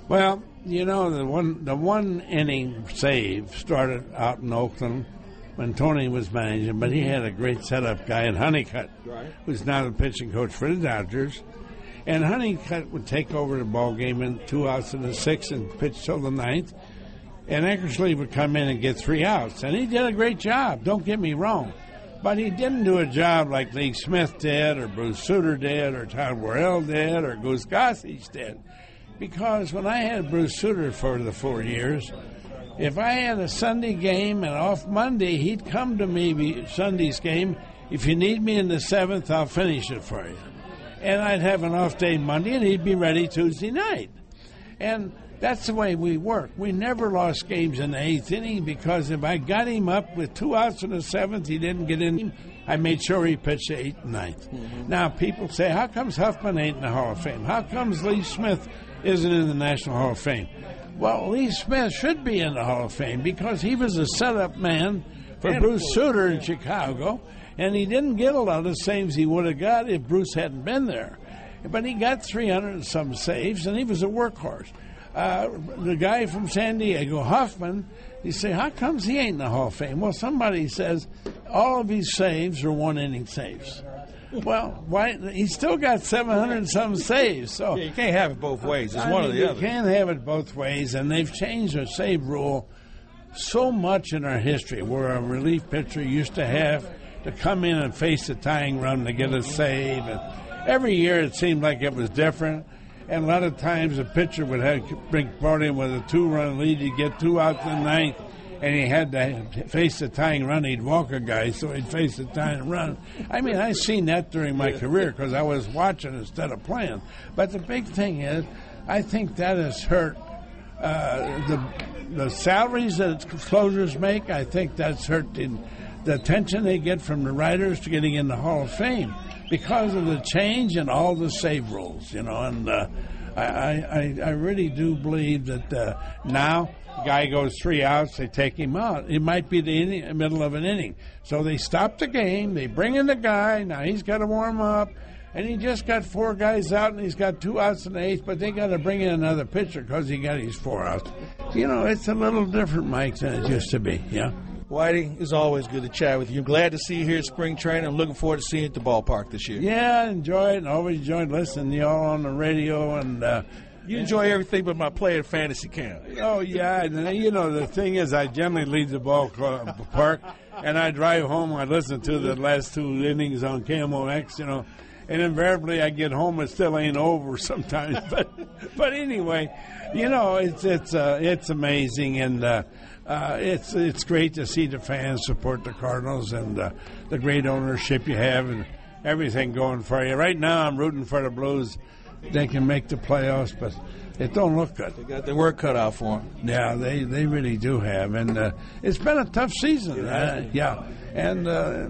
M: Well, you know the one the one inning save started out in Oakland when Tony was managing, but he mm-hmm. had a great setup guy in Honeycutt,
F: Right.
M: who's now the pitching coach for the Dodgers. And Honeycutt would take over the ball game in two outs in the sixth and pitch till the ninth. And Eckersley would come in and get three outs, and he did a great job. Don't get me wrong, but he didn't do a job like Lee Smith did, or Bruce Sutter did, or Todd Worrell did, or Goose Gossage did. Because when I had Bruce Sutter for the four years, if I had a Sunday game and off Monday, he'd come to me Sunday's game. If you need me in the seventh, I'll finish it for you. And I'd have an off day Monday, and he'd be ready Tuesday night. And that's the way we work. We never lost games in the eighth inning because if I got him up with two outs in the seventh, he didn't get in. I made sure he pitched the eighth and 9th mm-hmm. Now people say, how comes Hoffman ain't in the Hall of Fame? How comes Lee Smith isn't in the National Hall of Fame? Well, Lee Smith should be in the Hall of Fame because he was a setup man for
F: And-
M: Bruce Sutter in Chicago, and he didn't get a lot of saves he would have got if Bruce hadn't been there. But he got 300 and some saves, and he was a workhorse. Uh, the guy from San Diego, Hoffman, you say, how comes he ain't in the Hall of Fame? Well, somebody says all of his saves are one inning saves. Well, why? He still got 700 and some saves. So
F: Yeah, you can't have it both ways. It's
M: I
F: one
M: mean,
F: or the
M: you
F: other.
M: can't have it both ways, and they've changed the save rule so much in our history, where a relief pitcher used to have to come in and face a tying run to get a save, and every year it seemed like it was different. And a lot of times a pitcher would have bring brought in with a two-run lead, he'd get two out in the ninth, and he had to face the tying run. He'd walk a guy, so he'd face the tying run. I mean, I seen that during my career because I was watching instead of playing. But the big thing is, I think that has hurt uh, the the salaries that closers make. I think that's hurt the, the attention they get from the writers to getting in the Hall of Fame because of the change in all the save rules. You know, and uh, I, I I really do believe that uh, now. Guy goes three outs, they take him out. It might be the inning, middle of an inning. So they stop the game, they bring in the guy, now he's got to warm up, and he just got four guys out and he's got two outs in the eighth, but they got to bring in another pitcher because he got his four outs. You know, it's a little different, Mike, than it used to be. Yeah.
F: Whitey, it's always good to chat with you. Glad to see you here at spring training. I'm looking forward to seeing you at the ballpark this year.
M: Yeah, I enjoy it and always enjoyed listening to y'all on the radio and. Uh,
F: You enjoy everything but my player fantasy camp.
M: Oh yeah, and you know the thing is, I generally leave the ball park, and I drive home. I listen to the last two innings on KMOX, you know, and invariably I get home it still ain't over *laughs* sometimes. But but anyway, you know it's it's uh, it's amazing, and uh, uh, it's it's great to see the fans support the Cardinals and uh, the great ownership you have and everything going for you. Right now, I'm rooting for the Blues. They can make the playoffs, but it don't look good.
F: They got their work cut out for them.
M: Yeah, they, they really do have, and uh, it's been a tough season. Uh, yeah, and uh,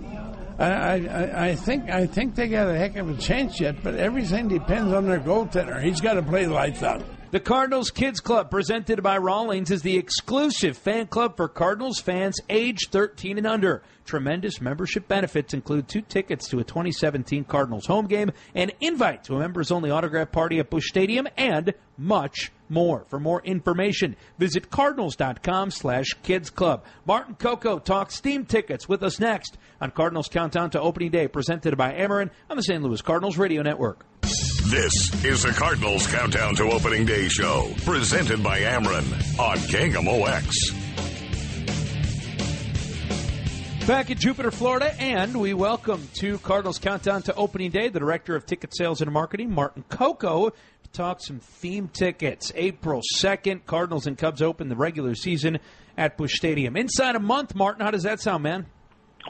M: I, I I think I think they got a heck of a chance yet, but everything depends on their goaltender. He's got to play lights out.
E: The Cardinals Kids Club, presented by Rawlings, is the exclusive fan club for Cardinals fans age 13 and under. Tremendous membership benefits include two tickets to a 2017 Cardinals home game, an invite to a members only autograph party at Busch Stadium, and much more. For more information, visit cardinals.com slash kids club. Martin Coco talks Steam tickets with us next on Cardinals Countdown to Opening Day, presented by Ameren on the St. Louis Cardinals Radio Network.
C: This is the Cardinals Countdown to Opening Day show, presented by Ameren on KMOX.
E: Back in Jupiter, Florida, and we welcome to Cardinals Countdown to Opening Day the Director of Ticket Sales and Marketing, Martin Coco, to talk some theme tickets. April 2nd, Cardinals and Cubs open the regular season at Busch Stadium. Inside a month, Martin, how does that sound, man?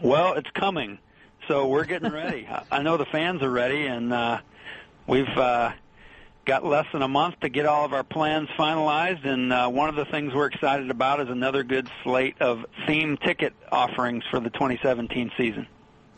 N: Well, it's coming. So we're getting ready. *laughs* I know the fans are ready, and uh, we've uh, got less than a month to get all of our plans finalized. And uh, one of the things we're excited about is another good slate of theme ticket offerings for the 2017 season.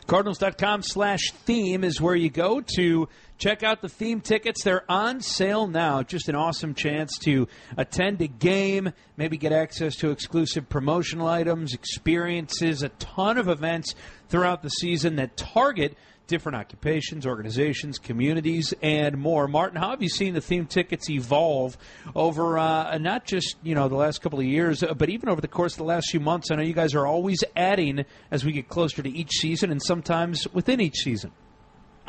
E: Cardinals.com slash theme is where you go to check out the theme tickets. They're on sale now. Just an awesome chance to attend a game, maybe get access to exclusive promotional items, experiences, a ton of events throughout the season that target different occupations, organizations, communities, and more. Martin, how have you seen the theme tickets evolve over uh, not just you know the last couple of years, uh, but even over the course of the last few months? I know you guys are always adding as we get closer to each season, and sometimes within each season.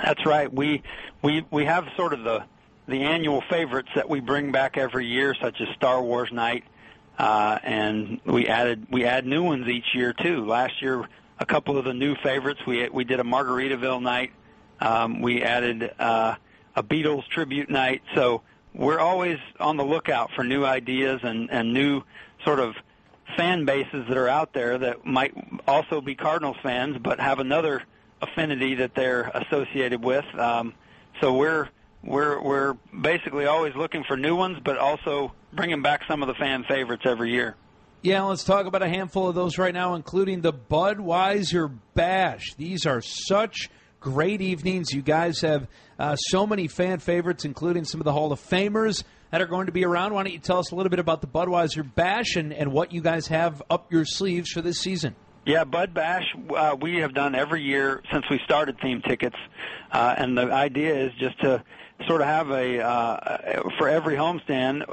N: That's right. We we we have sort of the the annual favorites that we bring back every year, such as Star Wars Night, uh, and we added we add new ones each year too. Last year a couple of the new favorites. We we did a Margaritaville night. Um, we added uh, a Beatles tribute night. So we're always on the lookout for new ideas and and new sort of fan bases that are out there that might also be Cardinals fans, but have another affinity that they're associated with. Um, so we're we're we're basically always looking for new ones, but also bringing back some of the fan favorites every year.
E: Yeah, let's talk about a handful of those right now, including the Budweiser Bash. These are such great evenings. You guys have uh, so many fan favorites, including some of the Hall of Famers that are going to be around. Why don't you tell us a little bit about the Budweiser Bash and, and what you guys have up your sleeves for this season?
N: Yeah, Bud Bash, uh, we have done every year since we started theme tickets. Uh, and the idea is just to sort of have a, uh, for every homestand,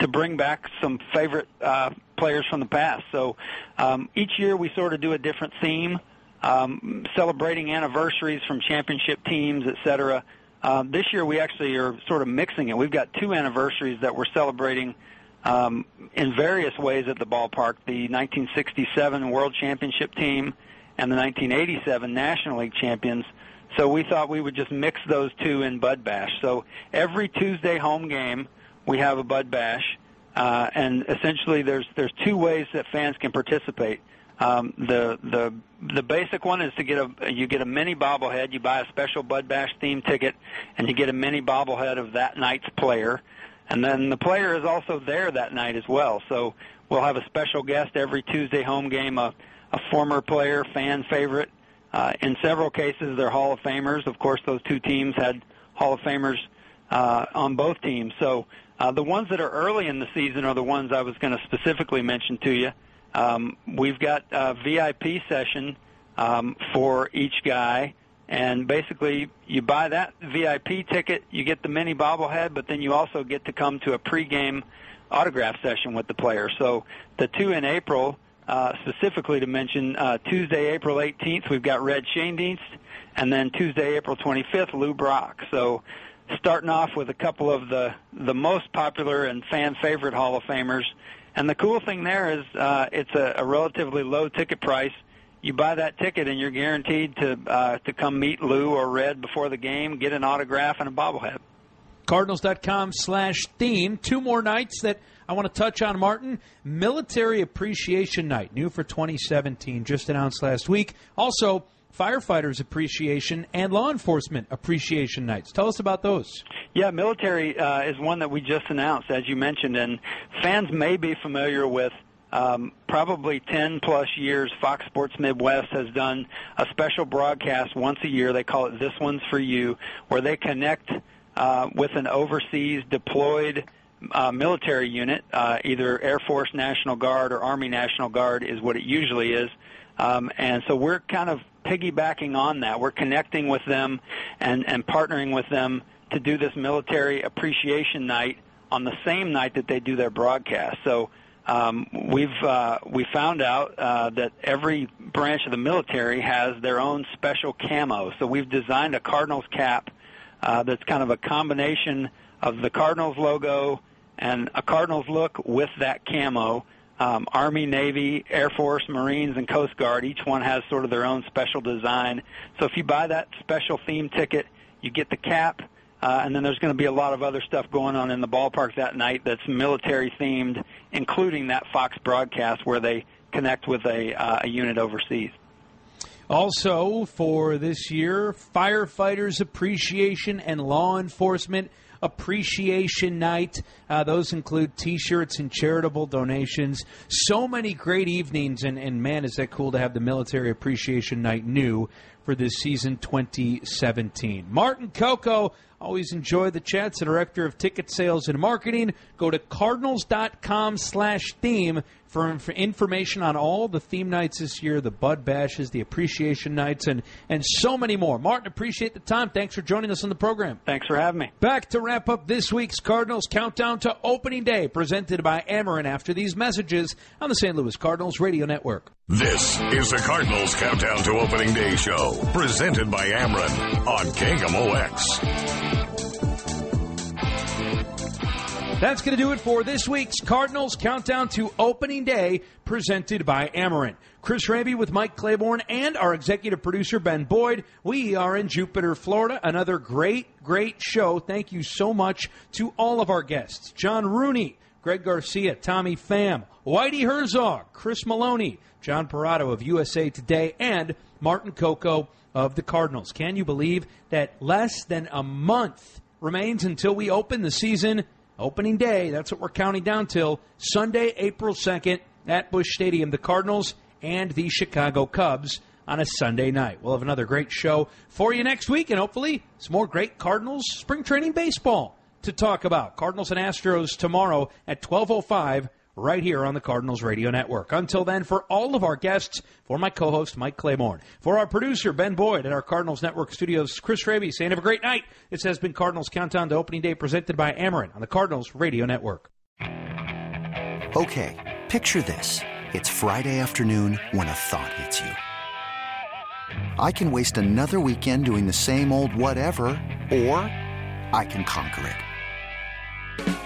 N: to bring back some favorite uh, players from the past. So um, each year we sort of do a different theme, um, celebrating anniversaries from championship teams, et cetera. Um, this year we actually are sort of mixing it. We've got two anniversaries that we're celebrating um, in various ways at the ballpark: the 1967 World Championship team and the 1987 National League champions. So we thought we would just mix those two in Bud Bash. So every Tuesday home game we have a Bud Bash, uh, and essentially there's there's two ways that fans can participate. Um, the the the basic one is to get a you get a mini bobblehead. You buy a special Bud Bash theme ticket, and you get a mini bobblehead of that night's player. And then the player is also there that night as well. So we'll have a special guest every Tuesday home game, a, a former player, fan favorite. Uh, in several cases, they're Hall of Famers. Of course, those two teams had Hall of Famers uh, on both teams. So uh, the ones that are early in the season are the ones I was going to specifically mention to you. Um, we've got a VIP session um, for each guy, and basically you buy that VIP ticket, you get the mini bobblehead, but then you also get to come to a pregame autograph session with the player. So the two in April, uh, specifically to mention, uh, Tuesday, April 18th, we've got Red Schoendienst, and then Tuesday, April 25th, Lou Brock. So starting off with a couple of the the most popular and fan favorite Hall of Famers. And the cool thing there is uh, it's a, a relatively low ticket price. You buy that ticket and you're guaranteed to uh, to come meet Lou or Red before the game, get an autograph and a bobblehead.
E: Cardinals.com slash theme. Two more nights that I want to touch on, Martin. Military Appreciation Night, new for 2017, just announced last week. Also, firefighters appreciation and law enforcement appreciation nights. Tell us about those.
N: Yeah, military uh, is one that we just announced, as you mentioned, and fans may be familiar with. Um, probably 10 plus years, Fox Sports Midwest has done a special broadcast once a year. They call it This One's For You, where they connect uh, with an overseas deployed uh, military unit, uh, either Air Force National Guard or Army National Guard is what it usually is. Um, and so we're kind of piggybacking on that. We're connecting with them and, and partnering with them to do this military appreciation night on the same night that they do their broadcast. So um, we've uh, we found out uh, that every branch of the military has their own special camo. So we've designed a Cardinals cap uh, that's kind of a combination of the Cardinals logo and a Cardinals look with that camo um, Army, Navy, Air Force, Marines, and Coast Guard. Each one has sort of their own special design. So if you buy that special theme ticket, you get the cap, Uh, and then there's going to be a lot of other stuff going on in the ballpark that night that's military themed, including that Fox broadcast where they connect with a, uh, a unit overseas.
E: Also, for this year, Firefighters Appreciation and Law Enforcement Appreciation Night. Uh, those include t shirts and charitable donations. So many great evenings, and, and man, is that cool to have the Military Appreciation Night new for this season 2017. Martin Coco, always enjoy the chats, the Director of Ticket Sales and Marketing. Go to cardinals.com slash theme for, for information on all the theme nights this year, the Bud Bashes, the Appreciation Nights, and, and so many more. Martin, appreciate the time. Thanks for joining us on the program.
N: Thanks for having me.
E: Back to wrap up this week's Cardinals Countdown to Opening Day, presented by Ameren after these messages on the St. Louis Cardinals Radio Network.
C: This is the Cardinals Countdown to Opening Day show, presented by Ameren on KMOX.
E: That's going to do it for this week's Cardinals Countdown to Opening Day, presented by Ameren. Chris Raby with Mike Claiborne and our executive producer, Ben Boyd. We are in Jupiter, Florida. Another great, great show. Thank you so much to all of our guests John Rooney, Greg Garcia, Tommy Pham, Whitey Herzog, Chris Maloney, John Perrotto of USA Today, and Martin Coco of the Cardinals. Can you believe that less than a month remains until we open the season? Opening day, that's what we're counting down till Sunday, April 2nd at Busch Stadium. The Cardinals and the Chicago Cubs on a Sunday night. We'll have another great show for you next week, and hopefully some more great Cardinals spring training baseball to talk about. Cardinals and Astros tomorrow at 12:05 right here on the Cardinals Radio Network. Until then, for all of our guests, for my co-host Mike Claiborne, for our producer Ben Boyd at our Cardinals Network studios, Chris Raby saying have a great night. This has been Cardinals Countdown to Opening Day presented by Ameren on the Cardinals Radio Network.
O: Okay, picture this. It's Friday afternoon when a thought hits you. I can waste another weekend doing the same old whatever, or I can conquer it.